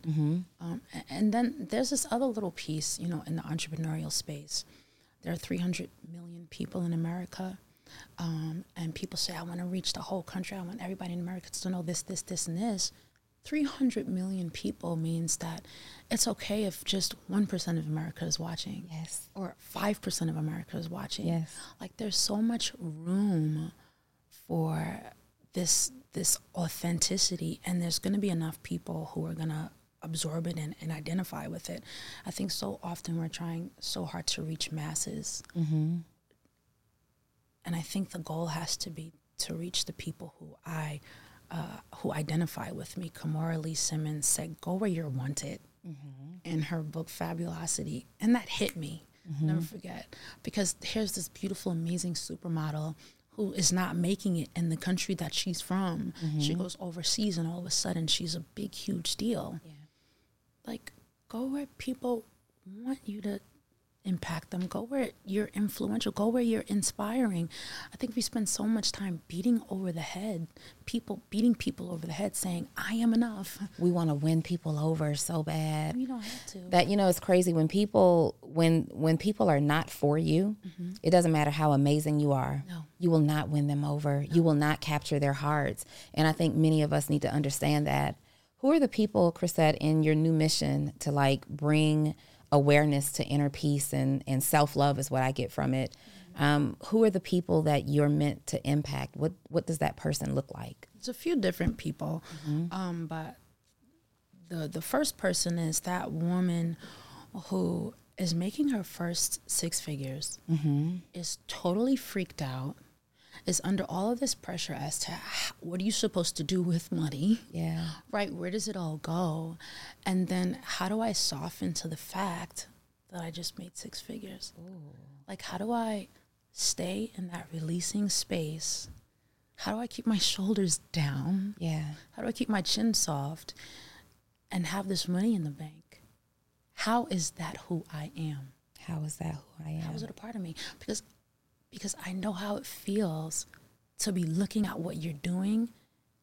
Um, a- and then there's this other little piece, you know, in the entrepreneurial space. There are 300 million people in America. Um, and people say, I want to reach the whole country. I want everybody in America to know this, this, this, and this. 300 million people means that it's okay if just 1% of America is watching. Yes. Or 5% of America is watching. Yes. Like there's so much room for this this authenticity and there's going to be enough people who are going to absorb it and, and identify with it. I think so often we're trying so hard to reach masses. Mm-hmm. And I think the goal has to be to reach the people who I uh, who identify with me. Kimora Lee Simmons said, "Go where you're wanted," mm-hmm. in her book Fabulosity, and that hit me. Mm-hmm. Never forget because here's this beautiful, amazing supermodel who is not making it in the country that she's from. She goes overseas, and all of a sudden, she's a big, huge deal. Like, go where people want you to impact them. Go where you're influential. Go where you're inspiring. I think we spend so much time beating over the head, people beating people over the head, saying, "I am enough." We want to win people over so bad. You don't have to. That you know, it's crazy when people when when people are not for you. Mm-hmm. It doesn't matter how amazing you are. No. You will not win them over. You will not capture their hearts. And I think many of us need to understand that. Who are the people, Chrisette, in your new mission to like bring awareness to inner peace and, and self love is what I get from it. Um, who are the people that you're meant to impact? What what does that person look like? It's a few different people, um, but the the first person is that woman who is making her first six figures, is totally freaked out, is under all of this pressure as to what are you supposed to do with money, Yeah. right? Where does it all go, and then how do I soften to the fact that I just made six figures? Like, how do I stay in that releasing space? How do I keep my shoulders down? Yeah. How do I keep my chin soft and have this money in the bank? How is that who I am? How is that who I am? How is it a part of me? Because because I know how it feels to be looking at what you're doing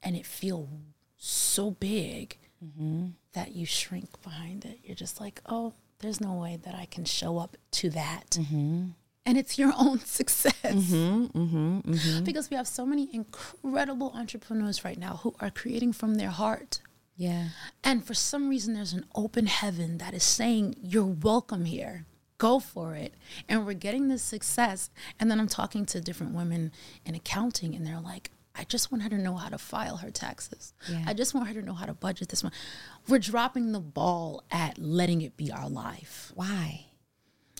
and it feel so big mm-hmm. that you shrink behind it. You're just like, oh, there's no way that I can show up to that. Mm-hmm. And it's your own success. Mm-hmm. Because we have so many incredible entrepreneurs right now who are creating from their heart. Yeah. And for some reason, there's an open heaven that is saying, You're welcome here. Go for it. And we're getting this success. And then I'm talking to different women in accounting, and they're like, I just want her to know how to file her taxes. Yeah. I just want her to know how to budget this one. We're dropping the ball at letting it be our life Why?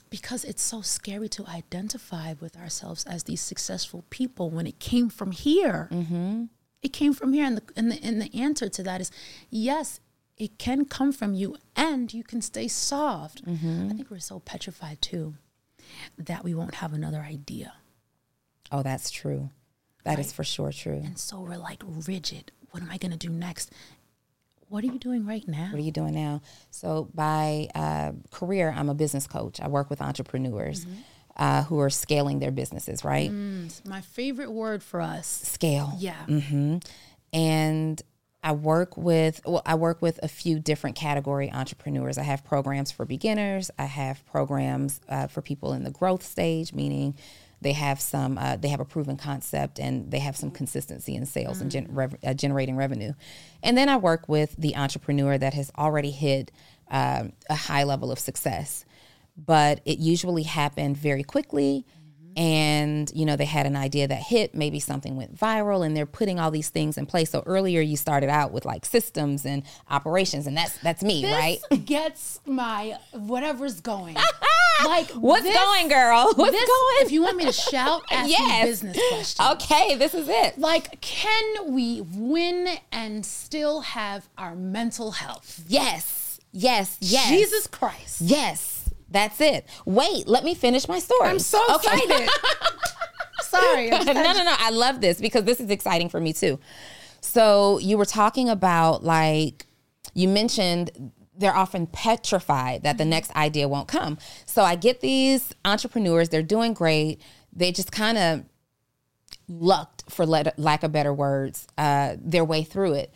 because it's so scary to identify with ourselves as these successful people when it came from here. Mm-hmm. It came from here, and the, and the and the answer to that is yes. It can come from you, and you can stay soft. I think we're so petrified too that we won't have another idea, Oh, that's true. That is for sure true. and so we're like rigid. What am I going to do next? What are you doing right now? What are you doing now? So, by uh, career, I'm a business coach. I work with entrepreneurs uh, who are scaling their businesses, right? My favorite word for us. Scale. Yeah. and I work with well, I work with a few different category entrepreneurs. I have programs for beginners. I have programs uh, for people in the growth stage, meaning they have some uh, they have a proven concept and they have some consistency in sales and gen- rev- uh, generating revenue. And then I work with the entrepreneur that has already hit um, a high level of success, but it usually happened very quickly and you know they had an idea that hit maybe something went viral and they're putting all these things in place so earlier you started out with like systems and operations and that's that's me right gets my whatever's going. like what's this- going girl what's this- going If you want me to shout, ask Yes. me business questions. okay this is it Like, can we win and still have our mental health? yes yes yes Jesus Christ. yes that's it wait let me finish my story I'm so Okay. excited. Sorry. I'm no, no, no. I love this because this is exciting for me too. So you were talking about like you mentioned they're often petrified that the next idea won't come. So I get these entrepreneurs, they're doing great. They just kind of lucked, for lack of better words, uh, their way through it.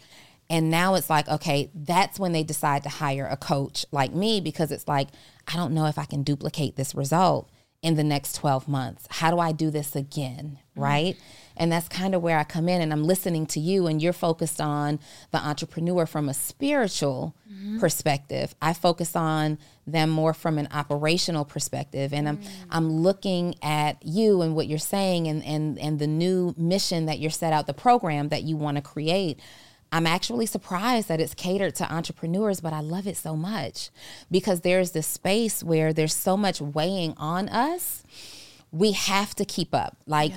And now it's like, okay, that's when they decide to hire a coach like me because it's like, I don't know if I can duplicate this result in the next 12 months. How do I do this again? Mm. Right. And that's kind of where I come in and I'm listening to you and you're focused on the entrepreneur from a spiritual mm-hmm. perspective. I focus on them more from an operational perspective. And I'm mm. I'm looking at you and what you're saying and and and the new mission that you're set out, the program that you want to create. I'm actually surprised that it's catered to entrepreneurs, but I love it so much because there's this space where there's so much weighing on us. We have to keep up. Like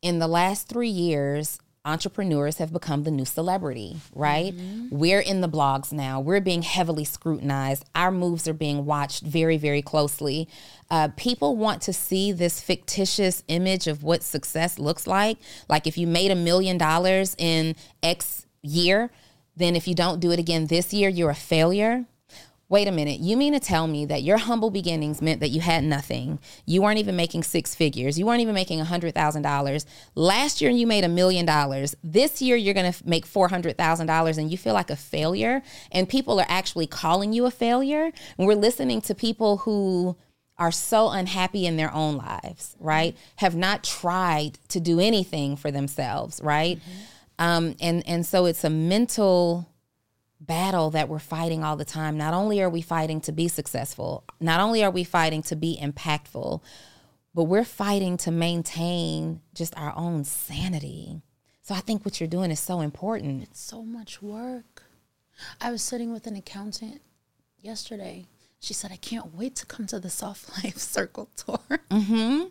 in the last three years, entrepreneurs have become the new celebrity, right? We're in the blogs now. We're being heavily scrutinized. Our moves are being watched very, very closely. Uh, people want to see this fictitious image of what success looks like. Like if you made a million dollars in X year, then if you don't do it again this year, you're a failure. wait a minute, you mean to tell me that your humble beginnings meant that you had nothing? You weren't even making six figures. You weren't even making $100,000. Last year, you made a million dollars. This year, you're going to make $400,000 and you feel like a failure. And people are actually calling you a failure. And we're listening to people who are so unhappy in their own lives, right? Have not tried to do anything for themselves, right? Mm-hmm. Um, and and so it's a mental battle that we're fighting all the time. Not only are we fighting to be successful, not only are we fighting to be impactful, but we're fighting to maintain just our own sanity. So I think what you're doing is so important. It's so much work. I was sitting with an accountant yesterday. She said, I can't wait to come to the Soft Life Circle tour. Mm-hmm.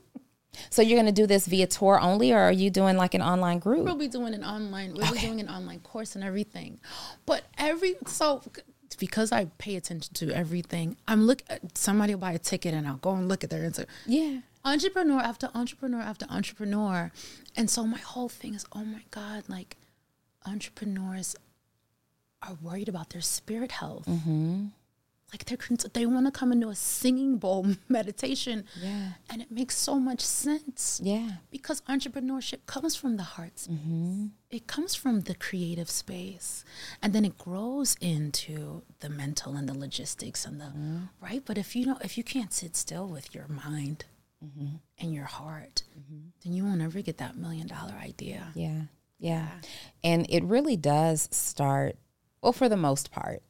So you're going to do this via tour only, or are you doing like an online group? We'll be doing an online. We'll okay. be doing an online course and everything. But every so because I pay attention to everything, I'm look. Somebody will buy a ticket, and I'll go and look at their Instagram. Yeah, entrepreneur after entrepreneur after entrepreneur, and so my whole thing is, oh my god, like entrepreneurs are worried about their spirit health. Mm-hmm like they're they want to come into a singing bowl meditation. Yeah. And it makes so much sense. Yeah. Because entrepreneurship comes from the heart mm-hmm. it comes from the creative space. And then it grows into the mental and the logistics and the mm-hmm. right? But if you don't if you can't sit still with your mind mm-hmm. and your heart mm-hmm. then you won't ever get that million dollar idea. Yeah. Yeah. And it really does start well for the most part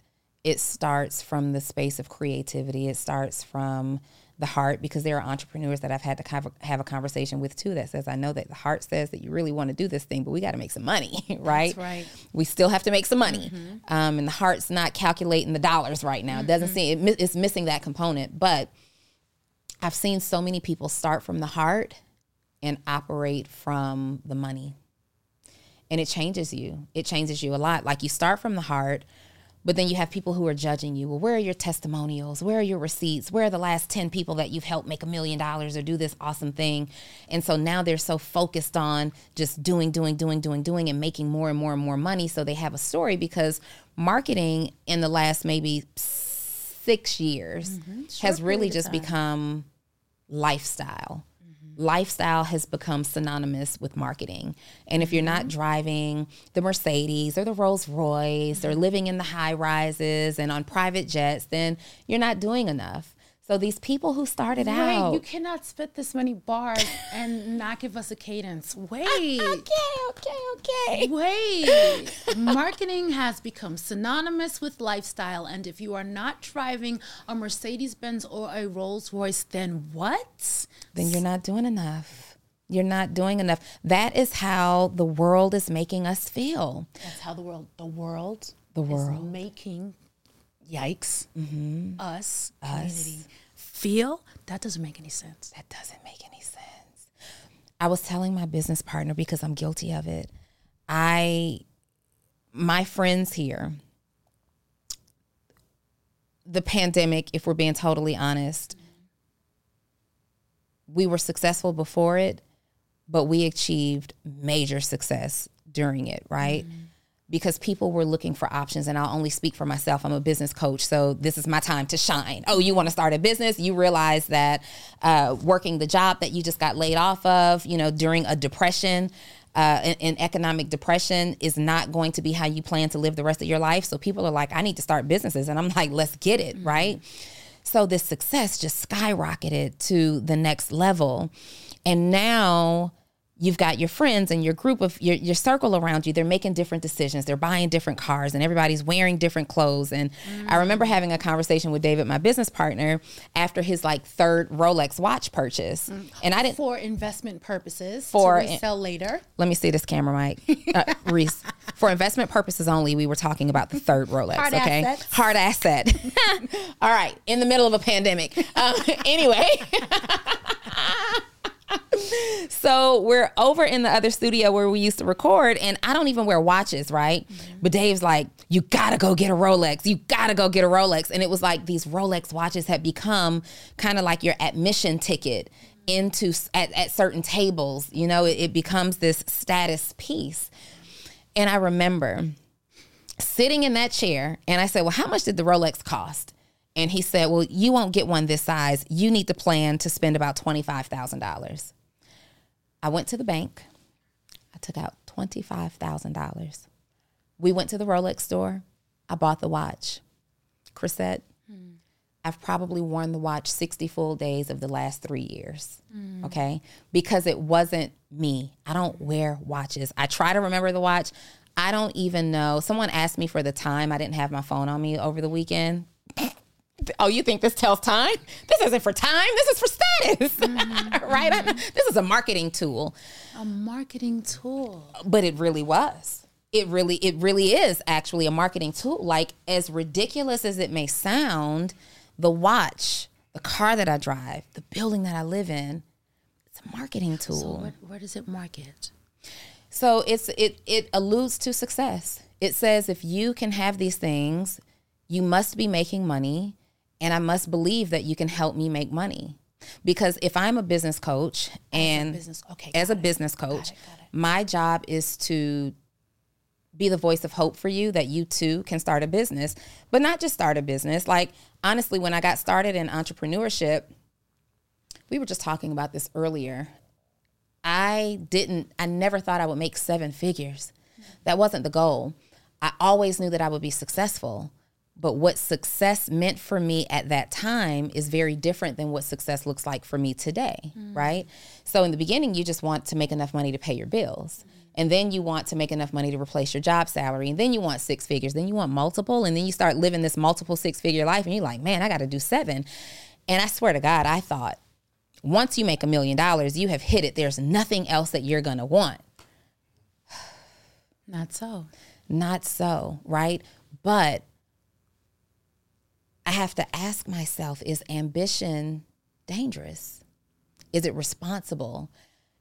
it starts from the space of creativity. It starts from the heart because there are entrepreneurs that I've had to have a conversation with too that says, I know that the heart says that you really want to do this thing, but we got to make some money, right? That's right. We still have to make some money. Mm-hmm. Um, and the heart's not calculating the dollars right now. It doesn't mm-hmm. seem, it, it's missing that component. But I've seen so many people start from the heart and operate from the money. And it changes you. It changes you a lot. Like you start from the heart but then you have people who are judging you. Well, where are your testimonials? Where are your receipts? Where are the last 10 people that you've helped make a million dollars or do this awesome thing? And so now they're so focused on just doing, doing, doing, doing, doing, and making more and more and more money. So they have a story because marketing in the last maybe six years mm-hmm. has really just become lifestyle lifestyle has become synonymous with marketing. And if you're not mm-hmm. driving the Mercedes or the Rolls Royce or living in the high rises and on private jets, then you're not doing enough. So these people who started right, out, you cannot spit this many bars and not give us a cadence. Wait, okay, okay, okay. Wait, marketing has become synonymous with lifestyle, and if you are not driving a Mercedes Benz or a Rolls Royce, then what? Then you're not doing enough. You're not doing enough. That is how the world is making us feel. That's how the world, the world, the world making yikes, mm-hmm. us, us, community feel, that doesn't make any sense. That doesn't make any sense. I was telling my business partner because I'm guilty of it. I, my friends here, the pandemic, if we're being totally honest, we were successful before it, but we achieved major success during it, right? Mm-hmm because people were looking for options and I'll only speak for myself. I'm a business coach, so this is my time to shine. Oh, you want to start a business? You realize that uh, working the job that you just got laid off of, you know, during a depression, uh, in, in, economic depression is not going to be how you plan to live the rest of your life. So people are like, I need to start businesses. And I'm like, let's get it, mm-hmm. right? So this success just skyrocketed to the next level. And now you've got your friends and your group of your, your circle around you they're making different decisions they're buying different cars and everybody's wearing different clothes. And mm. i remember having a conversation with david my business partner after his like third rolex watch purchase. Mm. and i didn't for investment purposes for sell later? Let me see this camera mike. Uh, reese. For investment purposes only we were talking about the third rolex hard okay? assets. hard asset. All right in the middle of a pandemic. Um, anyway so we're over in the other studio where we used to record, and I don't even wear watches, right? Mm-hmm. But Dave's like, you gotta go get a Rolex. You gotta go get a Rolex. And it was like these Rolex watches had become kind of like your admission ticket into at, at certain tables. You know, it, it becomes this status piece. And I remember sitting in that chair, and I said, well, how much did the Rolex cost? And he said, Well, you won't get one this size. You need to plan to spend about $25,000. I went to the bank. I took out $25,000. We went to the Rolex store. I bought the watch. Chrisette, hmm. I've probably worn the watch 60 full days of the last three years. Hmm. Okay. Because it wasn't me. I don't wear watches. I try to remember the watch. I don't even know. Someone asked me for the time. I didn't have my phone on me over the weekend. Oh, you think this tells time? This isn't for time. This is for status, mm-hmm. right? I- this is a marketing tool A marketing tool. but it really was it really it really is actually a marketing tool like as ridiculous as it may sound the watch the car that i drive the building that i live in it's a marketing tool So what, where does it market? so it's it it alludes to success. It says if you can have these things, you must be making money and I must believe that you can help me make money. Because if I'm a business coach and business- okay, as a business coach, it, got it. my job is to be the voice of hope for you that you too can start a business, but not just start a business. Like honestly, when I got started in entrepreneurship, we were just talking about this earlier. I didn't, I never thought I would make seven figures. That wasn't the goal. I always knew that I would be successful. But what success meant for me at that time is very different than what success looks like for me today, mm. right? So in the beginning, you just want to make enough money to pay your bills. And then you want to make enough money to replace your job salary. And then you want six figures. Then you want multiple. And then you start living this multiple six figure life. And you're like, man, I got to do seven. And I swear to God, I thought, once you make a million dollars, you have hit it. There's nothing else that you're going to want. Not so. Not so, right? But I have to ask myself is ambition dangerous? Is it responsible?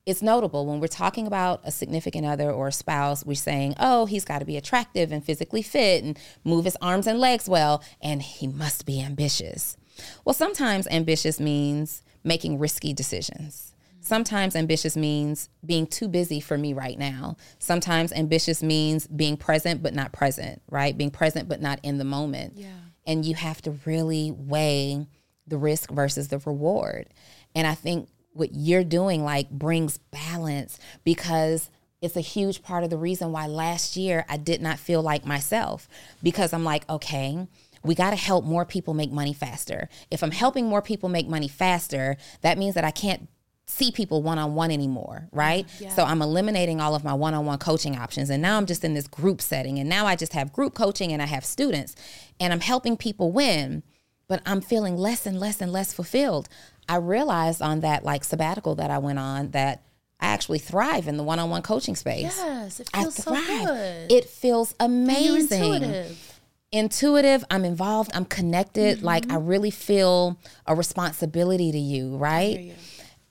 It's notable when we're talking about a significant other or a spouse, we're saying, oh, he's got to be attractive and physically fit and move his arms and legs well, and he must be ambitious. Well, sometimes ambitious means making risky decisions. Sometimes ambitious means being too busy for me right now. Sometimes ambitious means being present but not present, right? Being present but not in the moment. Yeah. And you have to really weigh the risk versus the reward. And I think what you're doing like brings balance because it's a huge part of the reason why last year I did not feel like myself because I'm like, okay, we got to help more people make money faster. If I'm helping more people make money faster, that means that I can't see people one on one anymore, right? Mm-hmm. So I'm eliminating all of my one on one coaching options. And now I'm just in this group setting. And now I just have group coaching and I have students and I'm helping people win, but I'm feeling less and less and less fulfilled. I realized on that like sabbatical that I went on that I actually thrive in the one on one coaching space. Yes, it feels so good. It feels amazing intuitive. intuitive i'm involved i'm connected like mm-hmm. i really feel a responsibility to you right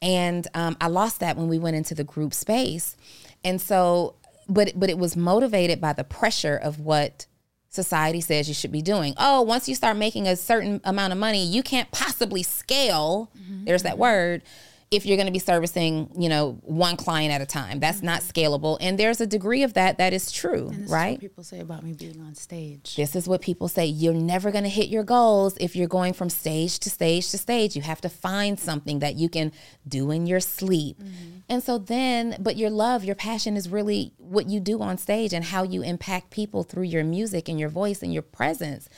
and um, i lost that when we went into the group space. And so but but it was motivated by the pressure of what society says you should be doing. Oh once you start making a certain amount of money you can't possibly scale there's that word if you're going to be servicing you know one client at a time that's not scalable and there's a degree of that that is true is right what people say about me being on stage. this is what people say. You're never going to hit your goals if you're going from stage to stage to stage. You have to find something that you can do in your sleep. Mm-hmm. And so then, but your love, your passion is really what you do on stage and how you impact people through your music and your voice and your presence.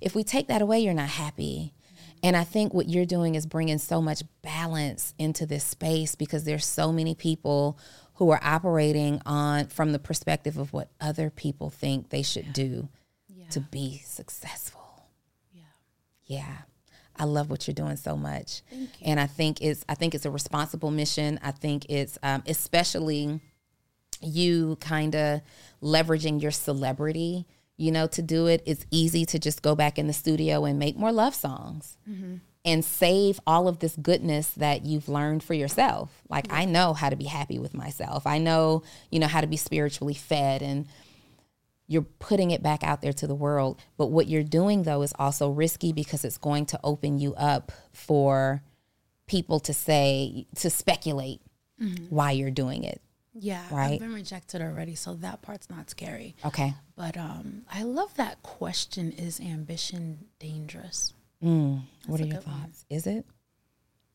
If we take that away, you're not happy. And I think what you're doing is bringing so much balance into this space because there's so many people who are operating on from the perspective of what other people think they should do to be successful. Yeah. Yeah. I love what you're doing so much. And I think it's I think it's a responsible mission. I think it's um, especially you kind of leveraging your celebrity, you know, to do it. It's easy to just go back in the studio and make more love songs mm-hmm. and save all of this goodness that you've learned for yourself. Like I know how to be happy with myself. I know, you know, how to be spiritually fed and you're putting it back out there to the world. But what you're doing though is also risky because it's going to open you up for people to say to speculate mm-hmm. why you're doing it. Yeah. Right. I've been rejected already, so that part's not scary. Okay. But um, I love that question: Is ambition dangerous? what are your good one. thoughts? Is it?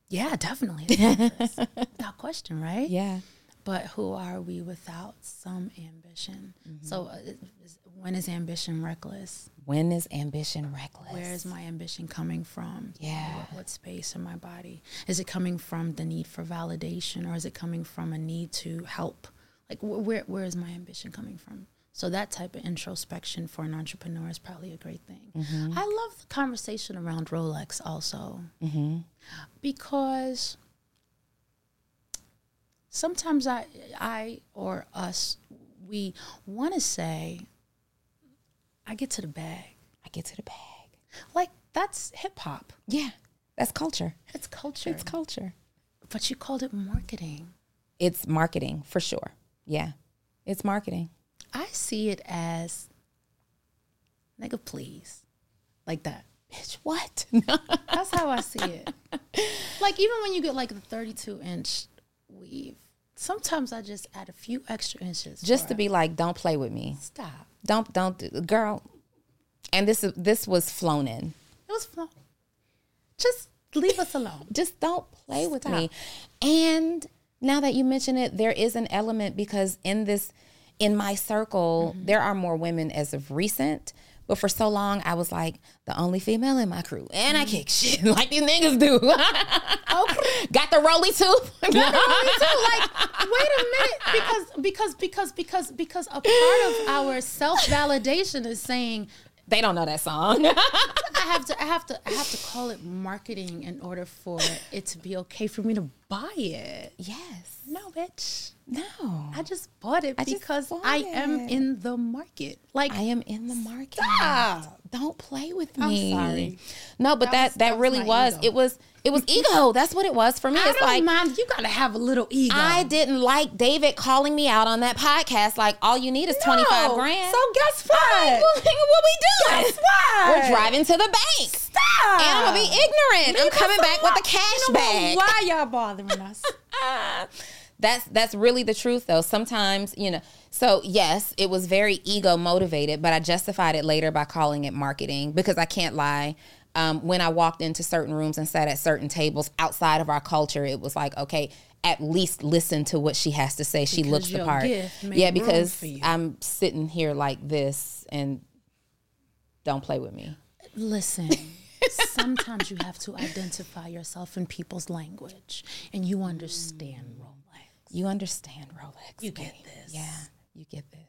Yeah, definitely. Without question, right? Yeah. But who are we without some ambition? So, uh, is- when is ambition reckless? When is ambition reckless? Where is my ambition coming from? Yeah. What, what space in my body? Is it coming from the need for validation or is it coming from a need to help? Like, wh- where, where is my ambition coming from? So, that type of introspection for an entrepreneur is probably a great thing. Mm-hmm. I love the conversation around Rolex also mm-hmm. because sometimes I, I or us, we want to say, I get to the bag. I get to the bag. Like that's hip hop. Yeah. That's culture. It's culture. It's culture. but you called it marketing. It's marketing for sure. Yeah. It's marketing. I see it as nigga please. Like that. Bitch, what? That's how I see it. like even when you get like the 32 inch weave, sometimes I just add a few extra inches. Just to be like, don't play with me. stop. Don't don't do- girl. And this this was flown in. It was flown. Just leave us alone. just don't play with me. And now that you mention it, there is an element because in this, in my circle, mm-hmm. there are more women as of recent. But for so long, I was like the only female in my crew, and I mm-hmm. kick shit like these niggas do. Got the rolly too. like, wait a minute, because because because because because a part of our self validation is saying they don't know that song. I have to I have to I have to call it marketing in order for it to be okay for me to buy it. yes. No, bitch. No. I just bought it I because bought I am it. in the market. Like I am in the market. Stop. Don't play with me. I'm sorry. No, but That that was- that, that really was. It was it was ego. That's what it was for me. I it's don't like mind. You gotta have a little ego. I didn't like David calling me out on that podcast. Like, all you need is twenty five grand. So guess what? like, what we doing? Guess what? We're driving to the bank. Stop. And I'm gonna be ignorant. I'm coming back with the cash You know bag. Why y'all bothering us? that's that's really the truth though. Sometimes you know so yes it was very ego motivated but i justified it later by calling it marketing because i can't lie. Um, when i walked into certain rooms and sat at certain tables outside of our culture it was like okay at least listen to what she has to say. She Because looks the part. yeah because i'm sitting here like this and don't play with me. Listen, sometimes you have to identify yourself in people's language and you understand Rolex. you understand rolex You get babe. this. yeah you get this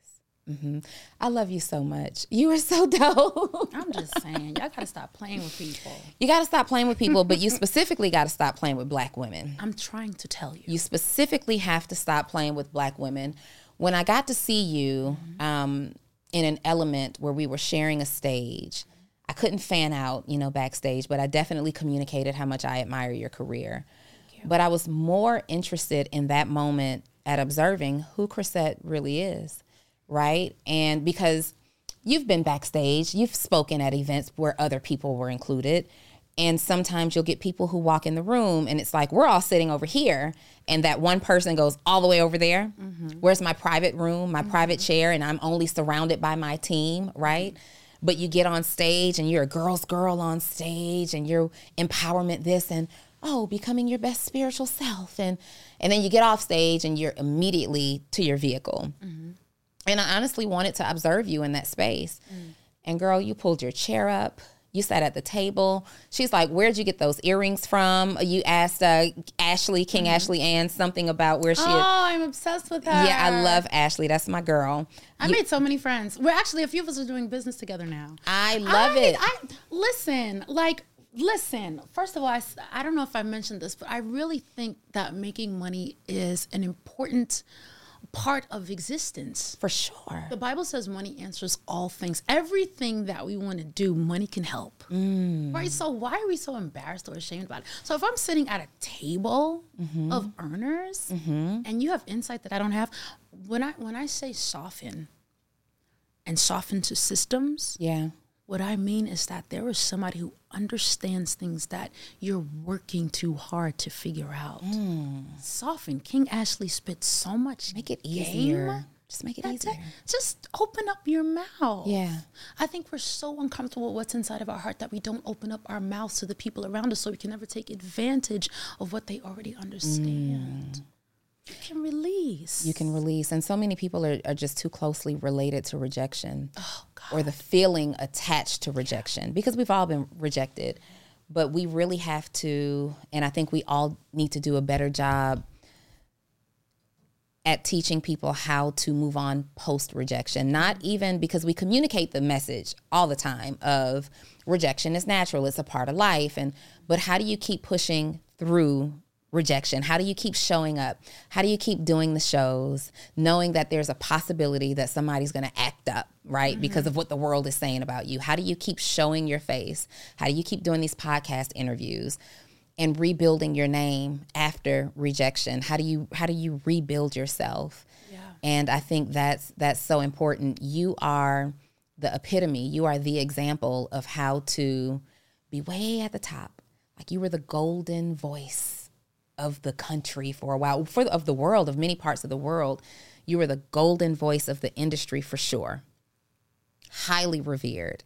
Mm-hmm. i love you so much you are so dope I'm just saying, y'all gotta stop playing with people. You got to stop playing with people, but you specifically got to stop playing with black women. I'm trying to tell you. You specifically have to stop playing with black women. When I got to see you um, in an element where we were sharing a stage, I couldn't fan out, you know, backstage, but I definitely communicated how much I admire your career. But I was more interested in that moment at observing who Chrisette really is, right? And because you've been backstage, you've spoken at events where other people were included. And sometimes you'll get people who walk in the room and it's like, we're all sitting over here. And that one person goes all the way over there. Mm-hmm. Where's my private room, my mm-hmm. private chair? And I'm only surrounded by my team, right? But you get on stage and you're a girl's girl on stage and you're empowerment this and oh, becoming your best spiritual self. And, and then you get off stage and you're immediately to your vehicle. Mm-hmm. And I honestly wanted to observe you in that space. Mm. And girl, you pulled your chair up. You sat at the table. She's like, "Where'd you get those earrings from?" You asked uh, Ashley, King Ashley Ann, something about where she. oh, I'm obsessed with her. yeah, I love Ashley. That's my girl. I made so many friends. We're actually a few of us are doing business together now. I love I- it. I listen, like listen. First of all, I don't know if I mentioned this, but I really think that making money is an important part of existence. For sure. The Bible says money answers all things. Everything that we want to do, money can help. Mm. Right? So why are we so embarrassed or ashamed about it? So if I'm sitting at a table Mm-hmm. of earners and you have insight that I don't have, when I when I say soften and soften to systems, Yeah. What I mean is that there is somebody who understands things that you're working too hard to figure out. Soften. King Ashley spit so much Mm. Make it game easier. Just make it That's easier. it. Just open up your mouth. Yeah. I think we're so uncomfortable with what's inside of our heart that we don't open up our mouths to the people around us so we can never take advantage of what they already understand. You can release. You can release. And so many people are, are just too closely related to rejection Oh, God. or the feeling attached to rejection because we've all been rejected. But we really have to, and I think we all need to do a better job at teaching people how to move on post rejection. Not even because we communicate the message all the time of rejection is natural, it's a part of life and but how do you keep pushing through rejection? How do you keep showing up? How do you keep doing the shows knowing that there's a possibility that somebody's going to act up, right? Mm-hmm. Because of what the world is saying about you. How do you keep showing your face? How do you keep doing these podcast interviews? and rebuilding your name after rejection how do you how do you rebuild yourself Yeah. and i think that's that's so important you are the epitome you are the example of how to be way at the top like you were the golden voice of the country for a while for of the world of many parts of the world you were the golden voice of the industry for sure highly revered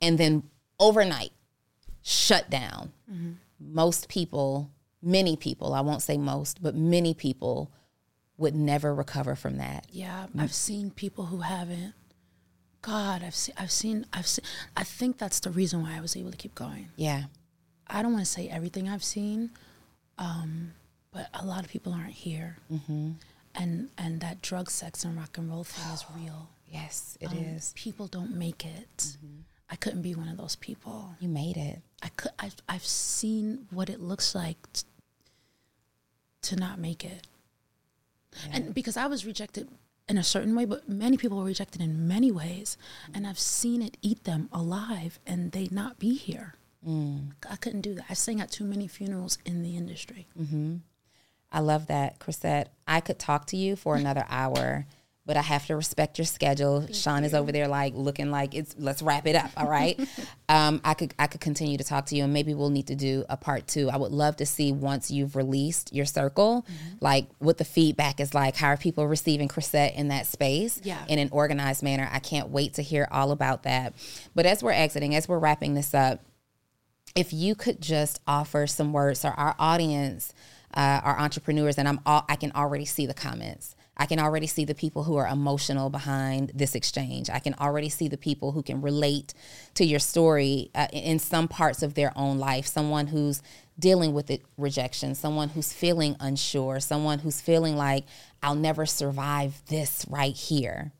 and then overnight shut down mm-hmm. most people, many people, I won't say most, but many people would never recover from that. Yeah, I've seen people who haven't. God, I've seen, I've seen, I've seen. I think that's the reason why I was able to keep going. Yeah. I don't want to say everything I've seen, um, but a lot of people aren't here, mm-hmm. and and that drug, sex, and rock and roll thing is real. Yes, it Um, is. People don't make it. I couldn't be one of those people. You made it. I could. I've, I've seen what it looks like t- to not make it, and because I was rejected in a certain way, but many people were rejected in many ways, and I've seen it eat them alive, and they not be here. Mm. I couldn't do that. I sang at too many funerals in the industry. Mm-hmm. I love that, Chrisette. I could talk to you for another hour, but I have to respect your schedule. Sean is over there like looking like it's let's wrap it up. All right. um, I could I could continue to talk to you and maybe we'll need to do a part two. I would love to see once you've released your circle, mm-hmm. like what the feedback is like. How are people receiving Chrisette in that space Yeah. in an organized manner? I can't wait to hear all about that. But as we're exiting, as we're wrapping this up, if you could just offer some words so our audience uh, our entrepreneurs and i'm all, i can already see the comments. I can already see the people who are emotional behind this exchange. I can already see the people who can relate to your story uh, in some parts of their own life. Someone who's dealing with it, rejection someone who's feeling unsure someone who's feeling like i'll never survive this right here.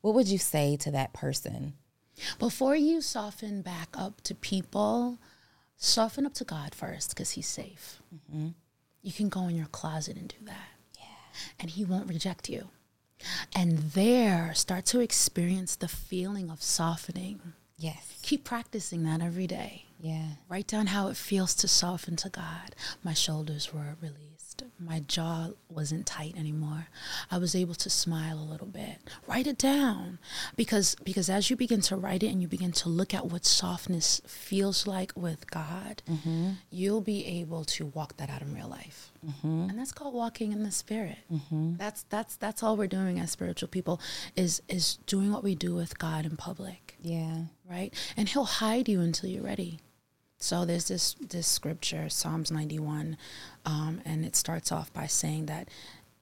What would you say to that person? Before you soften back up to people, soften up to God first because He's safe. Mm-hmm. You can go in your closet and do that. And He won't reject you. And there, start to experience the feeling of softening. yes Keep practicing that every day. yeah Write down how it feels to soften to God. My shoulders were My jaw wasn't tight anymore. I was able to smile a little bit. Write it down because because as you begin to write it and you begin to look at what softness feels like with God, mm-hmm. you'll be able to walk that out in real life. Mm-hmm. And that's called walking in the spirit. Mm-hmm. That's that's that's all we're doing as spiritual people is is doing what we do with God in public yeah right? And he'll hide you until you're ready. So there's this this scripture, Psalms 91, um, and it starts off by saying that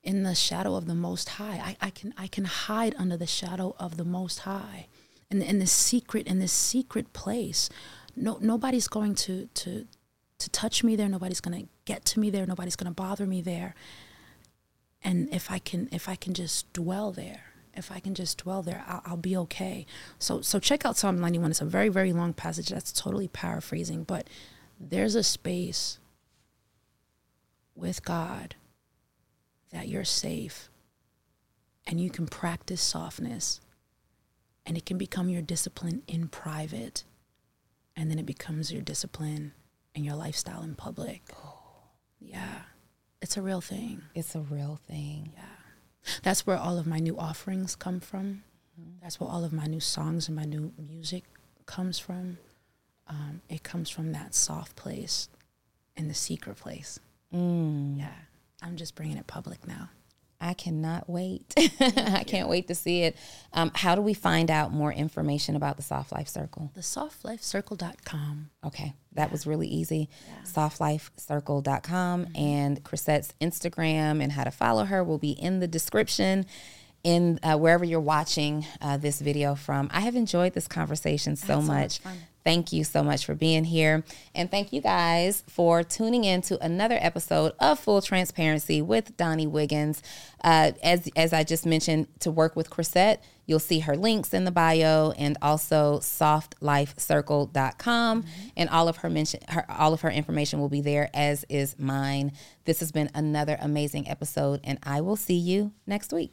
in the shadow of the Most High, I, I can I can hide under the shadow of the Most High, in in this secret in this secret place. No nobody's going to to to touch me there. Nobody's going to get to me there. Nobody's going to bother me there. And if I can if I can just dwell there, if I can just dwell there, I'll, I'll be okay. So so check out Psalm 91. It's a very very long passage. That's totally paraphrasing, but there's a space with God that you're safe and you can practice softness and it can become your discipline in private and then it becomes your discipline and your lifestyle in public. Yeah. It's a real thing. it's a real thing Yeah. That's where all of my new offerings come from. That's where all of my new songs and my new music comes from. Um, it comes from that soft place and the secret place. Mm. Yeah. I'm just bringing it public now. I cannot wait. I can't wait to see it. Um, how do we find out more information about the Soft Life Circle? The Thesoftlifecircle.com. Okay, that was really easy. Softlifecircle.com and Chrisette's Instagram and how to follow her will be in the description in uh, wherever you're watching uh, this video from. I have enjoyed this conversation so so much much. Thank you so much for being here. And thank you guys for tuning in to another episode of Full Transparency with Donni Wiggins. Uh, as, as I just mentioned, to work with Chrisette, you'll see her links in the bio and also softlifecircle.com. And all of her mention her all of her information will be there, as is mine. This has been another amazing episode, and I will see you next week.